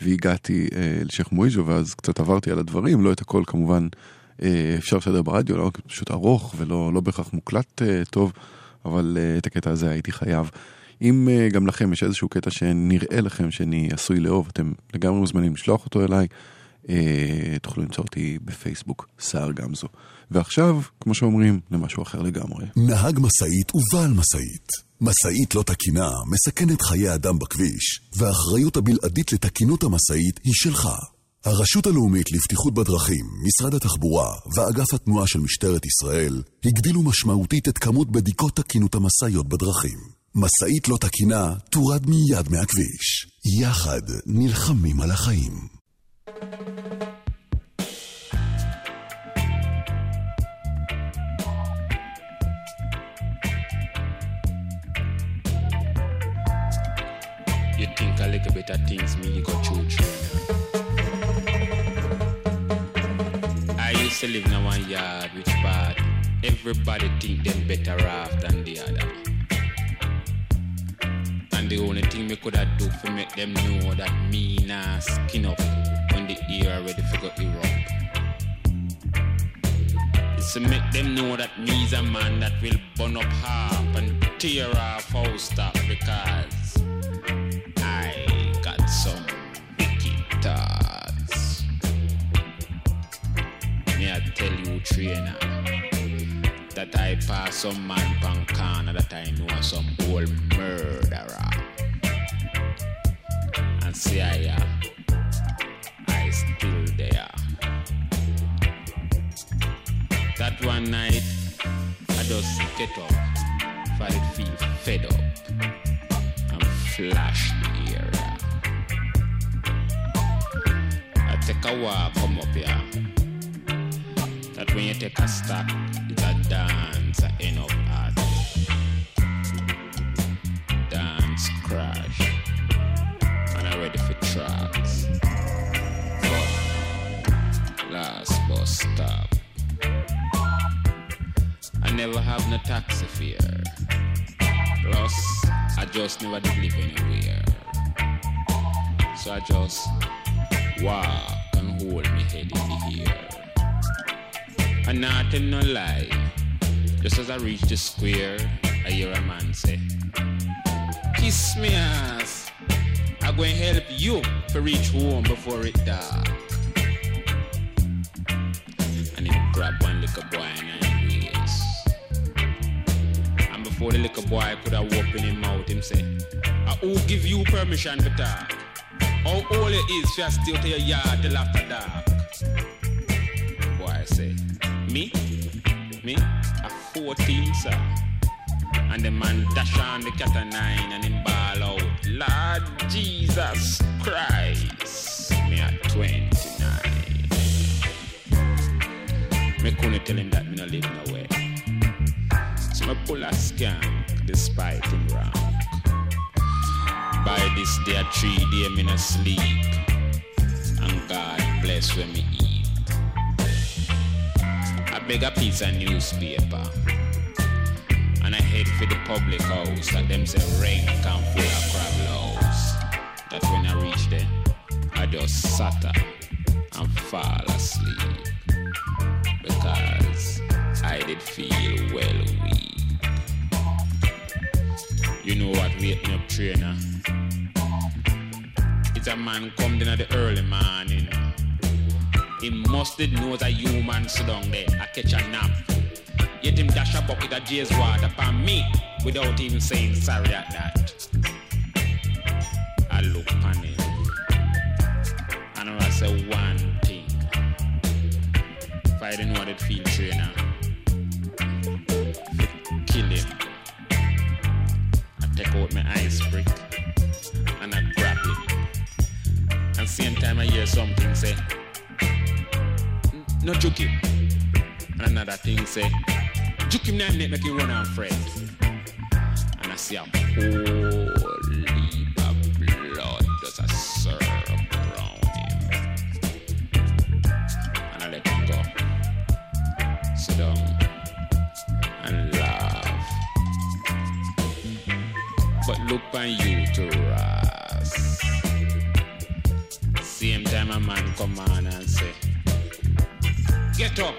והגעתי אה, לשייח' מויג'ו, ואז קצת עברתי על הדברים, לא את הכל כמובן אה, אפשר לשדר ברדיו, לא, פשוט ארוך ולא לא בהכרח מוקלט אה, טוב, אבל אה, את הקטע הזה הייתי חייב. אם אה, גם לכם יש איזשהו קטע שנראה לכם שאני עשוי לאהוב, אתם לגמרי מוזמנים לשלוח אותו אליי. אה, תוכלו למצוא אותי בפייסבוק, סער גמזו. ועכשיו, כמו שאומרים, למשהו אחר לגמרי. נהג משאית ובעל משאית. משאית לא תקינה מסכנת חיי אדם בכביש, והאחריות הבלעדית לתקינות המשאית היא שלך. הרשות הלאומית לבטיחות בדרכים, משרד התחבורה ואגף התנועה של משטרת ישראל הגדילו משמעותית את כמות בדיקות תקינות המשאיות בדרכים. משאית לא תקינה תורד מיד מהכביש. יחד נלחמים על החיים. You think a little bit of things me you go through through. I used to live in one yard which part everybody think them better off than the other. The only thing me coulda do for make them know that me nah skin up when the ear ready for go erupt. Is to make them know that me's a man that will burn up half and tear off house top because I got some wicked thoughts. Me I tell you, trainer, that I pass some man pan corner that I know some old murderer. And see I, uh, I still there. That one night, I just get up, for it feel fed up, and flash the area. I take a walk, come up here. That when you take a a dance, end up at dance crash. And I'm ready for tracks. But last bus stop. I never have no taxi fare. Plus, I just never did live anywhere. So I just walk and hold me head in the air. And not tell no lie. Just as I reach the square, I hear a man say, Kiss me ass. I'm going to help you to reach home before it dark. And he grab one little boy his waist. And before the little boy could have opened his mouth, him say, "Ah, Who give you permission to talk? How old it is you still to your yard till after dark? Boy I say, Me? Me? A 14, sir. And the man dash on the cat a nine and him ball out. Lord Jesus Christ. Me at 29. Me couldn't tell him that me no live nowhere. So me pull a skank despite him rank. By this day three day me no sleep. And God bless when me eat. Beg a piece of newspaper. And I head for the public house that them say rank and full of crab loaves. That when I reach there, I just sat up and fall asleep. Because I did feel well weak. You know what wake me up trainer? It's a man come in at the early morning. He must did know that human sit down there. I catch a nap. Yet him dash a bucket of Jay's water upon me without even saying sorry at that. I look on him. And I say one thing. If I didn't what it feel trainer. Kill him. I take out my ice brick and I grab him. And same time I hear something say, "N- no juke him. And another thing say, juke him down make him run and fret. And I see a whole heap of blood just a serve around him. And I let him go. Sit down and laugh. But look on you to rise. Same time a man come on and say, Get up!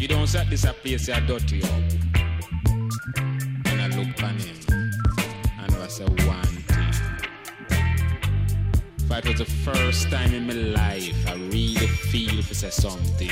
You don't set this a place you dirty up. And I look on him and I say one thing. If it was the first time in my life I really feel to say something.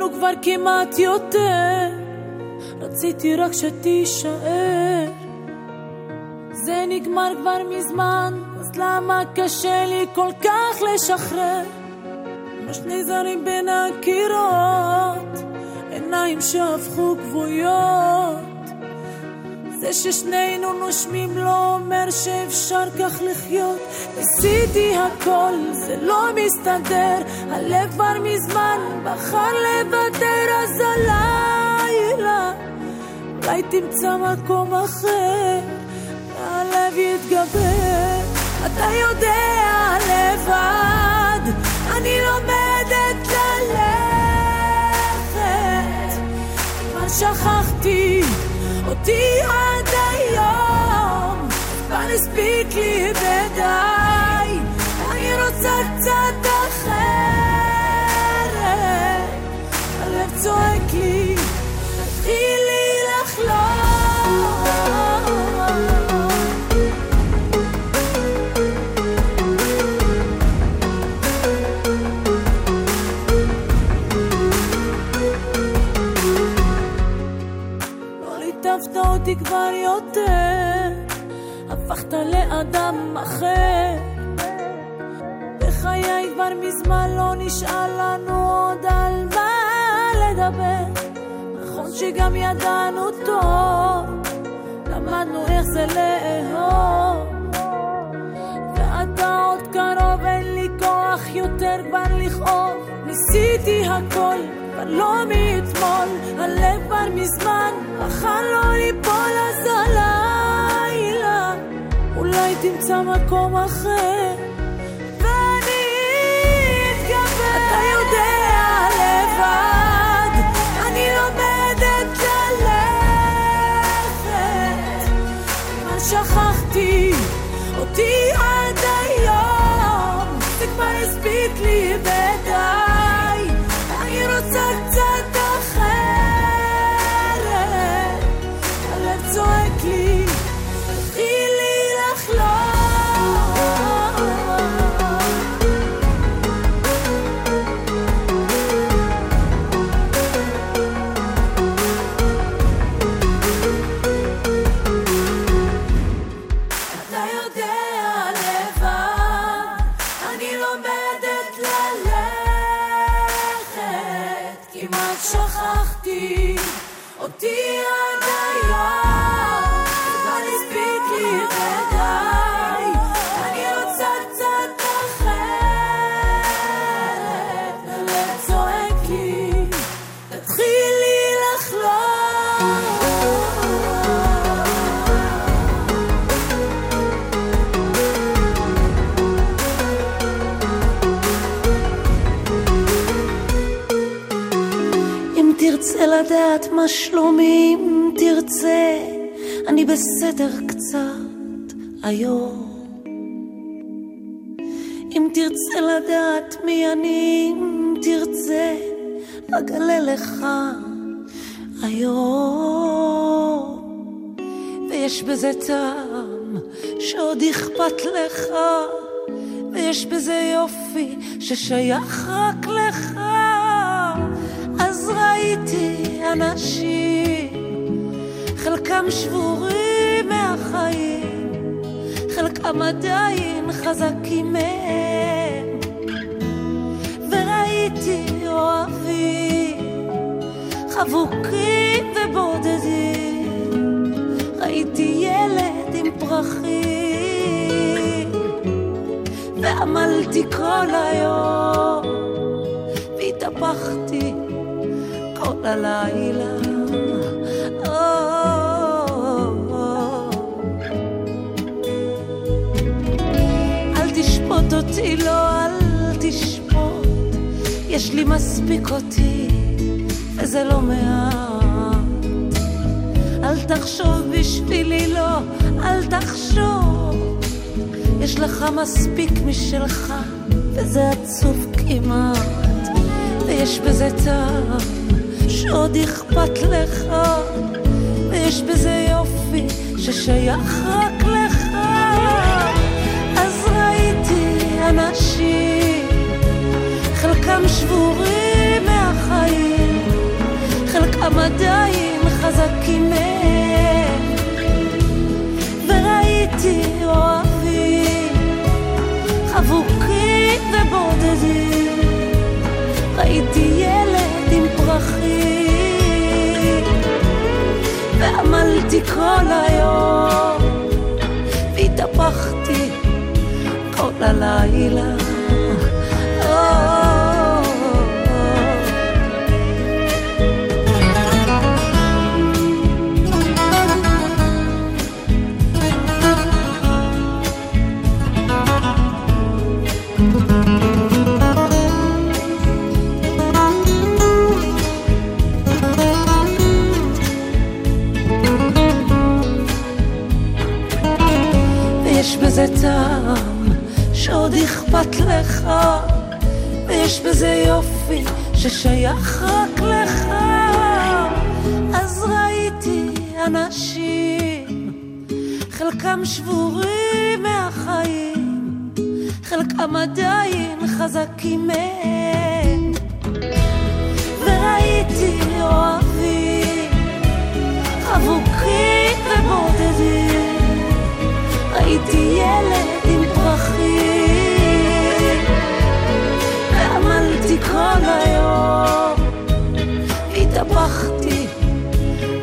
דיברנו כבר כמעט יותר, רציתי רק שתישאר. זה נגמר כבר מזמן, אז למה קשה לי כל כך לשחרר? כמו שני זרים בין הקירות, עיניים שהפכו כבויות. זה ששנינו נושמים לא אומר שאפשר כך לחיות. ניסיתי הכל, זה לא מסתדר, הלב כבר מזמן בחר לוותר, אז הלילה אולי תמצא מקום אחר, והלב יתגבר. אתה יודע לבד, אני לומדת ללכת, כבר שכחתי אותי עד היום, כבר הספיק לי ודי, אני רוצה קצת ליטפת אותי כבר יותר, הפכת לאדם אחר. בחיי כבר מזמן לא נשאר לנו עוד על מה לדבר. נכון שגם ידענו טוב, למדנו איך זה לאהוב. ואתה עוד קרוב, אין לי כוח יותר כבר לכאוב. ניסיתי הכל, כבר לא מאתמול, הלב כבר מזמן, בחר לא ליפול אז הלילה. אולי תמצא מקום אחר, ואני אתגבר. שכחתי אותי לדעת מה שלומי, אם תרצה, אני בסדר קצת היום. אם תרצה לדעת מי אני, אם תרצה, אגלה לך היום. ויש בזה טעם שעוד אכפת לך, ויש בזה יופי ששייך רק לך. ראיתי אנשים, חלקם שבורים מהחיים, חלקם עדיין חזקים מהם. וראיתי אוהבים, חבוקים ובודדים, ראיתי ילד עם פרחים, ועמלתי כל היום, והתהפכתי כל הלילה. או, אל תשפוט אותי, לא, אל תשפוט, יש לי מספיק אותי, וזה לא מעט. אל תחשוב בשבילי, לא, אל תחשוב, יש לך מספיק משלך, וזה עצוב כמעט, ויש בזה טעם, שעוד אכפת לך, ויש בזה יופי ששייך רק לך. ועמלתי כל היום, והתהפכתי כל הלילה. אכפת לך, ויש בזה יופי ששייך רק לך. אז ראיתי אנשים, חלקם שבורים מהחיים, חלקם עדיין חזקים מהם, וראיתי אוהבים, חבוקים ובודדים. ראיתי ילד התהפכתי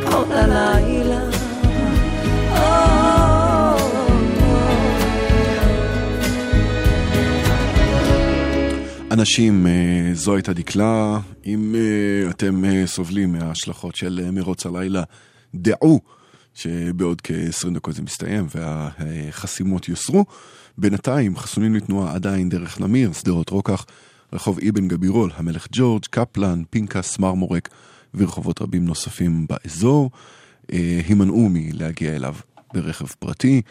כל הלילה. אנשים, אה, זו הייתה דקלה. אם אה, אתם אה, סובלים מההשלכות של מרוץ הלילה, דעו שבעוד כ-20 דקות זה מסתיים והחסימות יוסרו. בינתיים חסומים לתנועה עדיין דרך נמיר, שדרות רוקח, רחוב אבן גבירול, המלך ג'ורג', קפלן, פנקס, מרמורק ורחובות רבים נוספים באזור. אה, הימנעו מלהגיע אליו ברכב פרטי,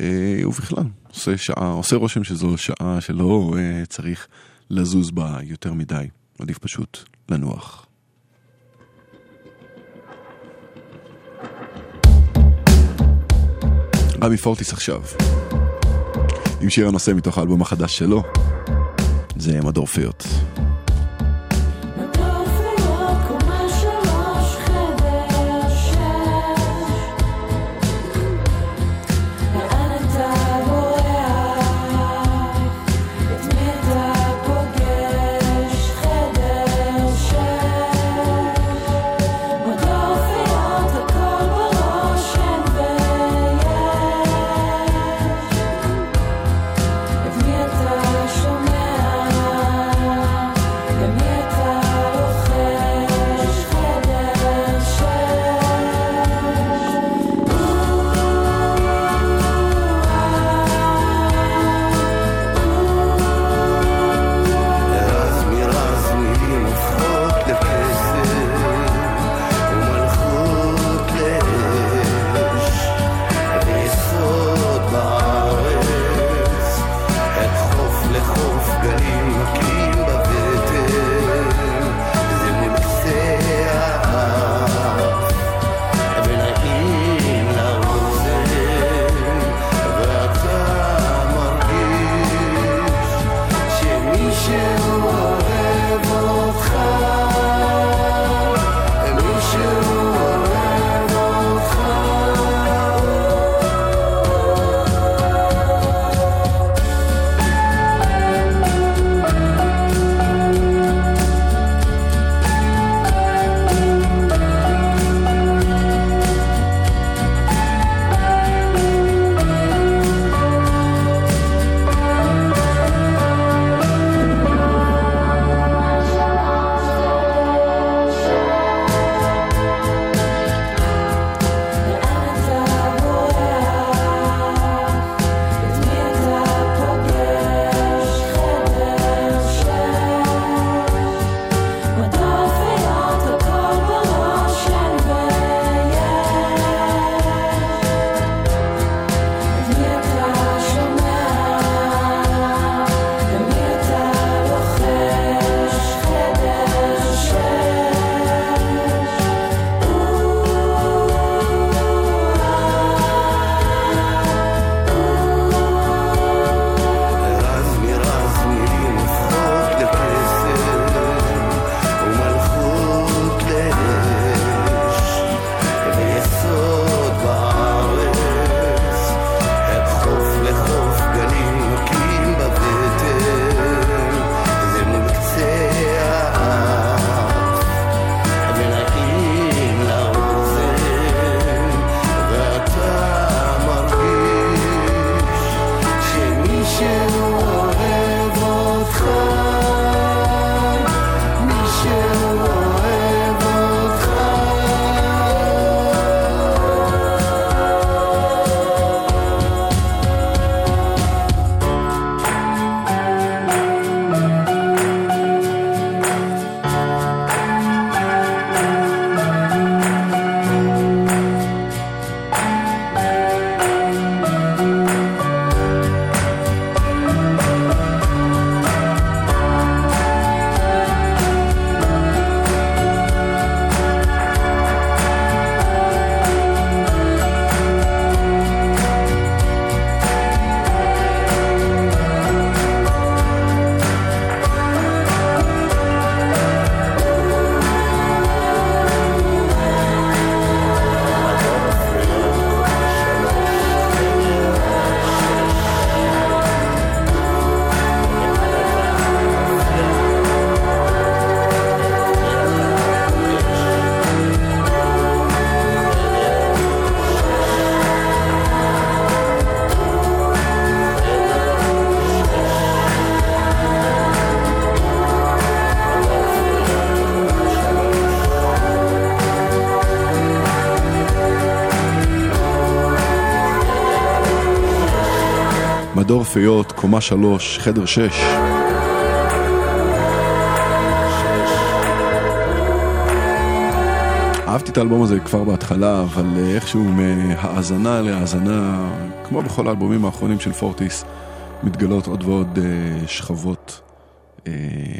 אה, ובכלל, עושה, שעה, עושה רושם שזו שעה שלא אה, צריך לזוז בה יותר מדי, עדיף פשוט לנוח. רמי פורטיס עכשיו, עם שיר הנושא מתוך האלבום החדש שלו, זה מדור פיות. מדור פיות, קומה שלוש, חדר שש. אהבתי את האלבום הזה כבר בהתחלה, אבל אה, איכשהו מהאזנה להאזנה, כמו בכל האלבומים האחרונים של פורטיס, מתגלות עוד ועוד אה, שכבות אה,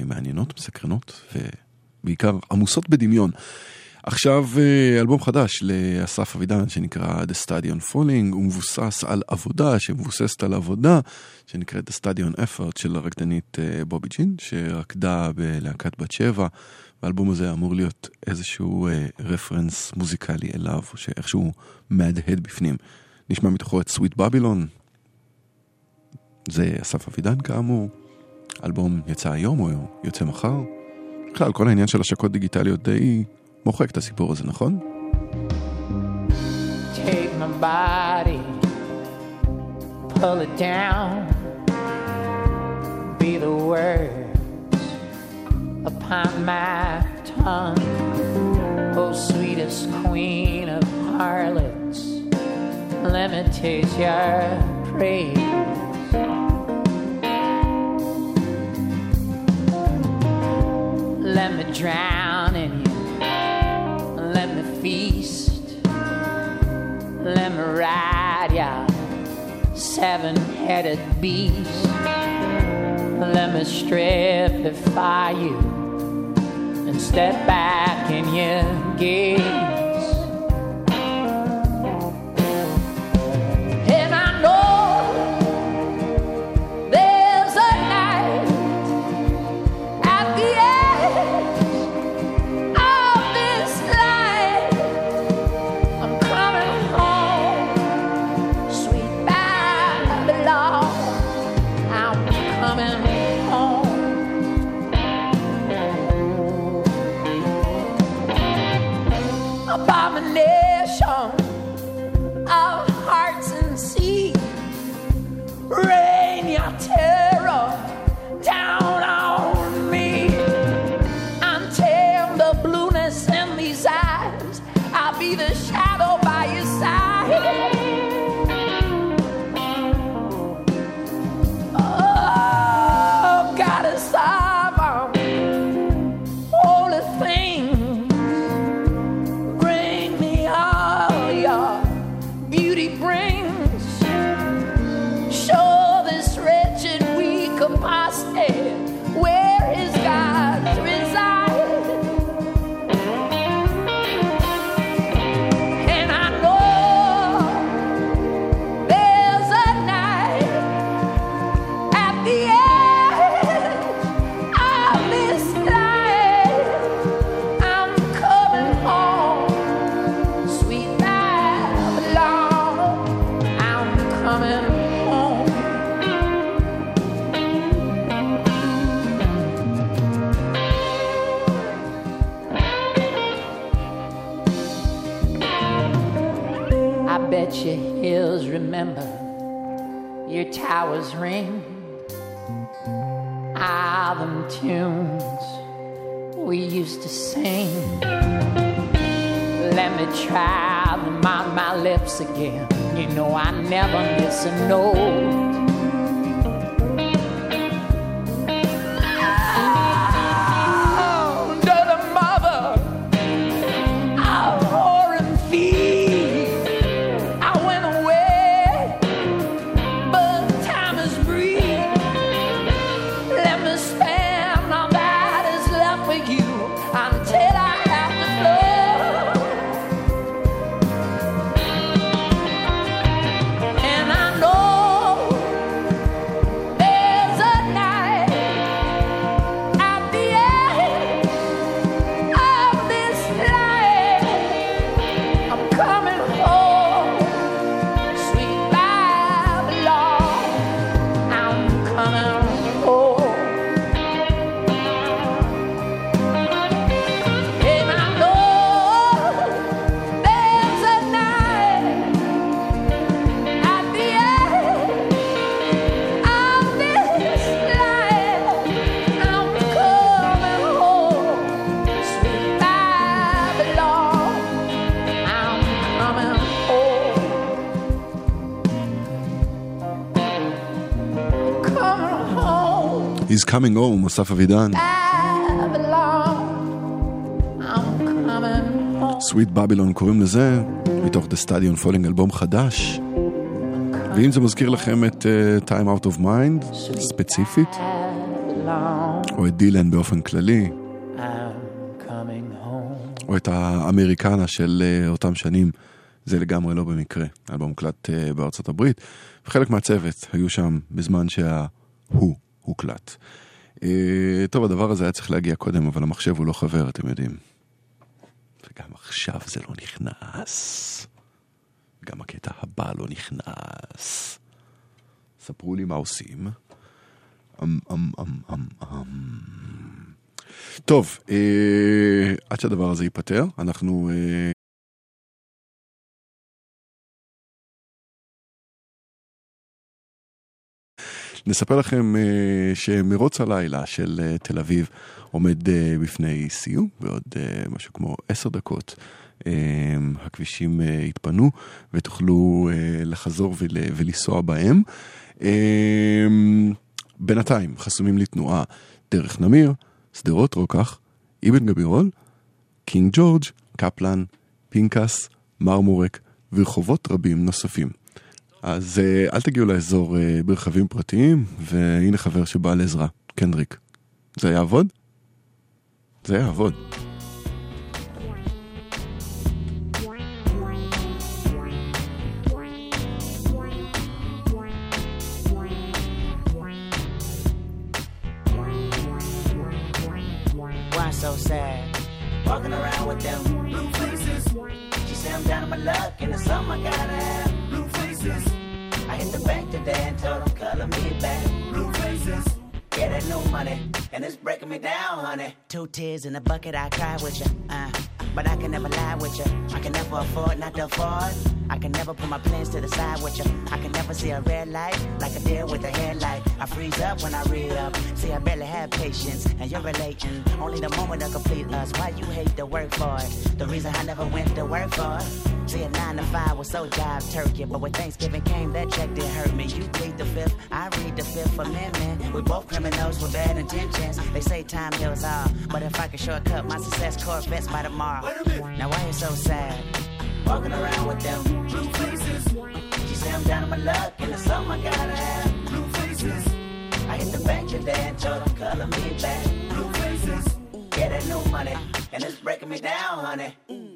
מעניינות, מסקרנות, ובעיקר עמוסות בדמיון. עכשיו אה, אלבום חדש לאסף אבידן שנקרא The Stadion Falling, הוא מבוסס על עבודה שמבוססת על עבודה שנקראת The Stadion Effort של הרקדנית אה, בובי ג'ין, שרקדה בלהקת בת שבע. והאלבום הזה אמור להיות איזשהו אה, רפרנס מוזיקלי אליו, שאיכשהו מהדהד בפנים. נשמע מתוכו את סוויט בבילון, זה אסף אבידן כאמור, אלבום יצא היום או יוצא מחר. בכלל, כל העניין של השקות דיגיטליות די מוחק את הסיפור הזה, נכון? Take my body, pull it down, be the words upon my tongue. Oh, sweetest queen of harlots, let me taste your praise. Let me drown in you. Let me feast. Let me ride ya seven headed beast. Let me stripify you and step back in your gaze. Towers ring. All them tunes we used to sing. Let me try them on my lips again. You know I never miss a note. Coming home, אסף אבידן. סוויט בבילון קוראים לזה, מתוך The Stadion Falling אלבום חדש. ואם זה מזכיר לכם את uh, Time Out of Mind, ספציפית, או את דילן באופן כללי. או את האמריקנה של uh, אותם שנים, זה לגמרי לא במקרה. האלבום הוקלט uh, בארצות הברית, וחלק מהצוות היו שם בזמן שההוא הוקלט. Uh, טוב, הדבר הזה היה צריך להגיע קודם, אבל המחשב הוא לא חבר, אתם יודעים. וגם עכשיו זה לא נכנס. גם הקטע הבא לא נכנס. ספרו לי מה עושים. אמ, אמ, אמ, אמ, אמ. טוב, אה, עד שהדבר הזה ייפתר, אנחנו... אה, נספר לכם אה, שמרוץ הלילה של אה, תל אביב עומד אה, בפני סיום בעוד משהו כמו עשר דקות. הכבישים יתפנו ותוכלו לחזור ול, ולנסוע בהם. בינתיים חסומים לתנועה דרך נמיר, שדרות רוקח, אבן גבירול, קינג ג'ורג', קפלן, פינקס, מרמורק ורחובות רבים נוספים. אז אה, אל תגיעו לאזור אה, ברכבים פרטיים, והנה חבר שבא לעזרה, קנדריק. זה יעבוד? זה יעבוד. So sad? Walking around with them blue faces. She say I'm down on my luck, and it's something I gotta have. The bank today and told them color me back. Blue faces. Yeah, that new money, and it's breaking me down, honey. Two tears in a bucket, I cry with you. Uh, but I can never lie with you. I can never afford not to afford. I can never put my plans to the side with you. I can never see a red light like a deer with a headlight. I freeze up when I read up. See, I barely have patience, and you're relating. Only the moment to complete us. Why you hate to work for it? The reason I never went to work for it. See, a nine to five was so jive turkey, but when Thanksgiving came, that check did hurt me. You plead the fifth, I read the fifth amendment. We both criminals with bad intentions. They say time heals all, but if I could shortcut my success, Corvettes by tomorrow. Now why you so sad? Walking around with them blue faces. She say I'm down on my luck, and it's something I gotta have. Blue faces. I hit the bank and told them color me back. Blue faces. Yeah, that new money, and it's breaking me down, honey.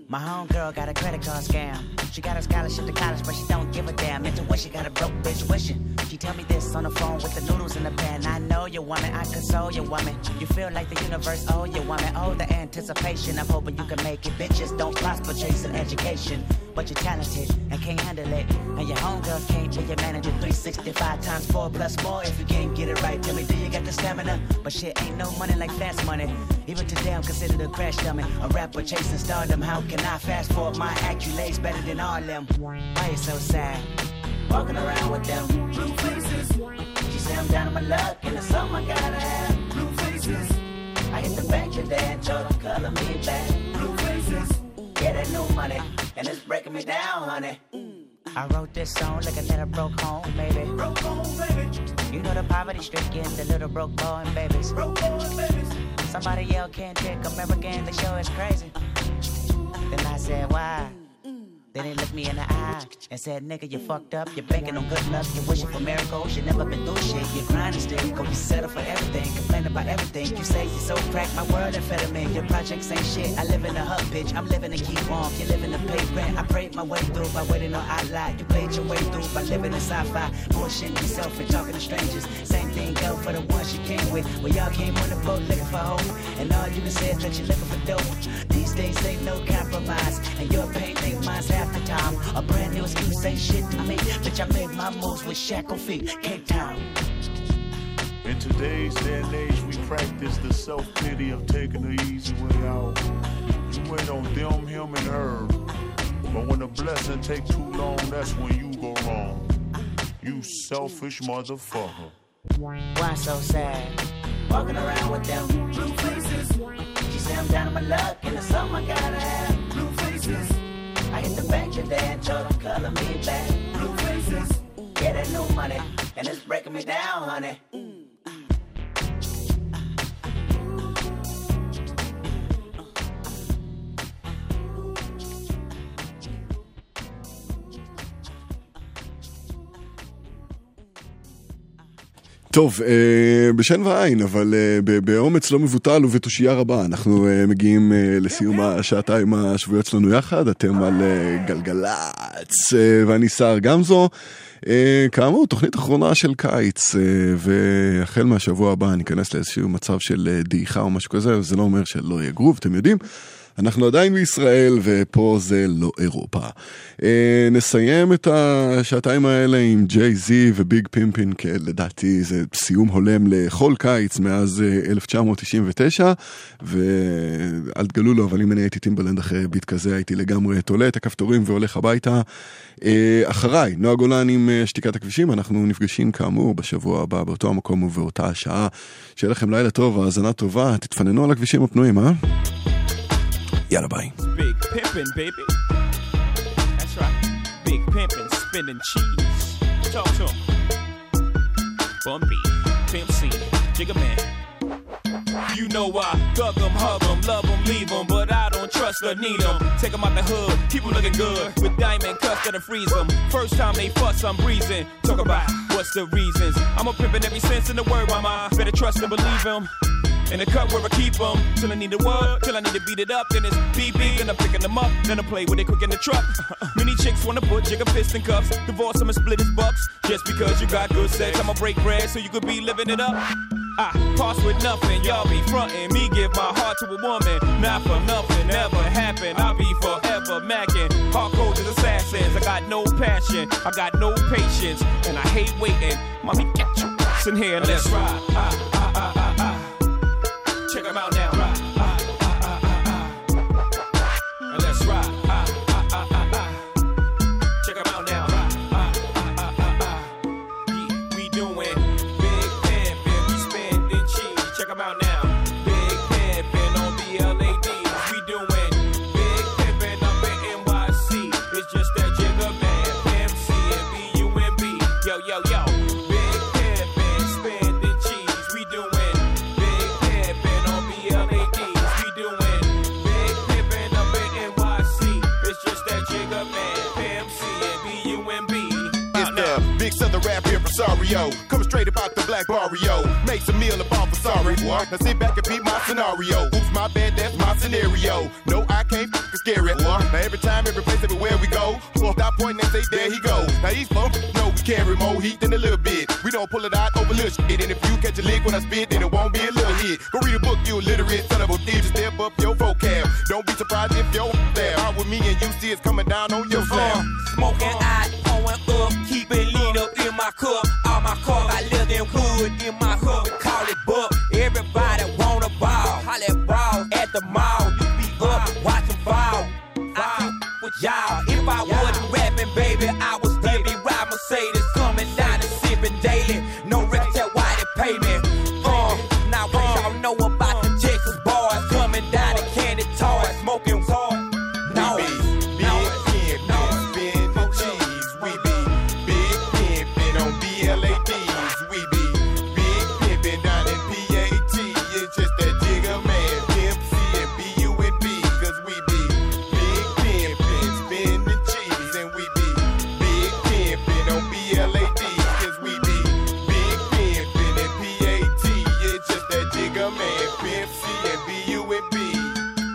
My homegirl got a credit card scam. She got a scholarship to college, but she don't give a damn. Intuition got a broke bitch wishing. She tell me this on the phone with the noodles in the pan. I know you woman, I console you woman. You feel like the universe owe you woman. Oh, the anticipation of hoping you can make it. Bitches don't prosper chasing education, but you're talented and can't handle it. And your homegirl can't be your manager. 365 times four plus more. If you can't get it right, tell me, do you got the stamina? But shit ain't no money like fast money. Even today, I'm considered a crash dummy. A rapper chasing stardom. How can I fast forward my accolades better than all them? Why you so sad? Walking around with them blue faces. She say I'm down on my luck, and it's something I gotta have. Blue faces. I hit the bank today and told them color me back. Blue faces. Yeah, that new money, and it's breaking me down, honey. I wrote this song looking at a broke home, baby. Broke home, baby. You know the poverty stricken, the little broke boy and babies. Broke boy and babies. Somebody yell, can't take American, the show is crazy. Then I said, why? Then they looked me in the eye and said, nigga, you fucked up. You're banking on good luck. You're wishing for miracles. You never been through shit. You're grinding still. Go, you settle for everything. Complain about everything. You say you're so cracked. My world amphetamine. Your projects ain't shit. I live in a hub, bitch. I'm living to keep warm. You're living to pay rent. I prayed my way through by waiting on outline. You played your way through by living in sci-fi. Bullshitting yourself and talking to strangers. Same thing go for the ones you came with. Well, y'all came on the boat looking for hope. And all you can say is that you're looking for dope. These days ain't no compromise. And your pain ain't mine's half the time. A brand new excuse ain't shit to me. Bitch, I made my moves with shackled feet. Cape Town. In today's day and age, we practice the self pity of taking the easy way out. You wait on them, him, and her. But when the blessing take too long, that's when you go wrong. You selfish motherfucker. Why so sad? Walking around with them blue faces. She say I'm down on my luck, and it's something I gotta have. Blue faces. I hit the bank today and told them color me back. Blue faces. Yeah, that new money, and it's breaking me down, honey. טוב, אה, בשן ועין, אבל אה, באומץ לא מבוטל ובתושייה רבה, אנחנו אה, מגיעים לסיום השעתיים השבועיות שלנו יחד, אתם על גלגלצ, ואני סער גמזו. כאמור, תוכנית אחרונה של קיץ, והחל מהשבוע הבא ניכנס לאיזשהו מצב של דעיכה או משהו כזה, זה לא אומר שלא יהיה גרוב, אתם יודעים. אנחנו עדיין בישראל, ופה זה לא אירופה. אה, נסיים את השעתיים האלה עם ג'יי זי וביג פימפין, לדעתי זה סיום הולם לכל קיץ מאז אה, 1999, ואל תגלו לו, אבל אם אני הייתי טימבלנד אחרי ביט כזה, הייתי לגמרי תולה את הכפתורים והולך הביתה. אה, אחריי, נועה גולן עם אה, שתיקת הכבישים, אנחנו נפגשים כאמור בשבוע הבא באותו המקום ובאותה השעה. שיהיה לכם לילה טוב, האזנה טובה, תתפננו על הכבישים הפנויים, אה? Yada bye. Big pimpin', baby. That's right. Big pimpin', spinning cheese. Talk to him. Bumpy, Pimp C, Jigga Man. You know I thug them, hug them, love them, leave them, but I don't trust or need them. Take them out the hood, keep them looking good, with diamond cuffs that'll freeze them. First time they fuss, I'm breezing. Talk about what's the reasons. I'm a pimpin' every sense in the word, why am Better trust and believe. In the cup where I keep 'em till I need a word, till I need to beat it up. Then it's beep beep, then I'm picking them up, then I play with it quick in the truck. <laughs> Many chicks wanna put jigger fist in cuffs, divorce 'em and split his bucks. Just because you got good sex, I'ma break bread so you could be living it up. I pass with nothing, y'all be frontin'. Me give my heart to a woman, not for nothing, never happen. I'll be forever macking. Hardcore as assassins, I got no passion, I got no patience, and I hate waiting. Mommy, get your ass in here and let's ride. Ah, ah, ah, southern rap here from Sario. Coming straight about the black barrio. Make some meal about for sorry. What? Now sit back and beat my scenario. Oops, my bad, that's my scenario. No, I can't f- scare it. What? Now every time, every place, everywhere we go. Well, stop pointing and say, there he go. Now these folks know we carry more heat than a little bit. We don't pull it out over little shit. And if you catch a lick when I spit, then it won't be a little hit. Go read a book, you illiterate son of a bitch. Just step up your vocab. Don't be surprised if you're there. Out with me and you see it's coming down on your slab. Smoking hot, the mob.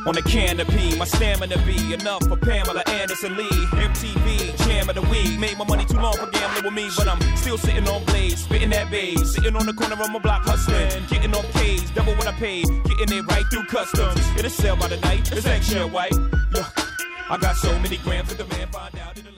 On the canopy, my stamina be enough for Pamela Anderson Lee. MTV, jam of the week. Made my money too long for gambling with me, but I'm still sitting on blades, spitting that bass. Sitting on the corner of my block hustling, getting off K's, double what I paid, getting it right through customs. It'll sell by the night, it's extra white. Look, I got so many grams the man find out.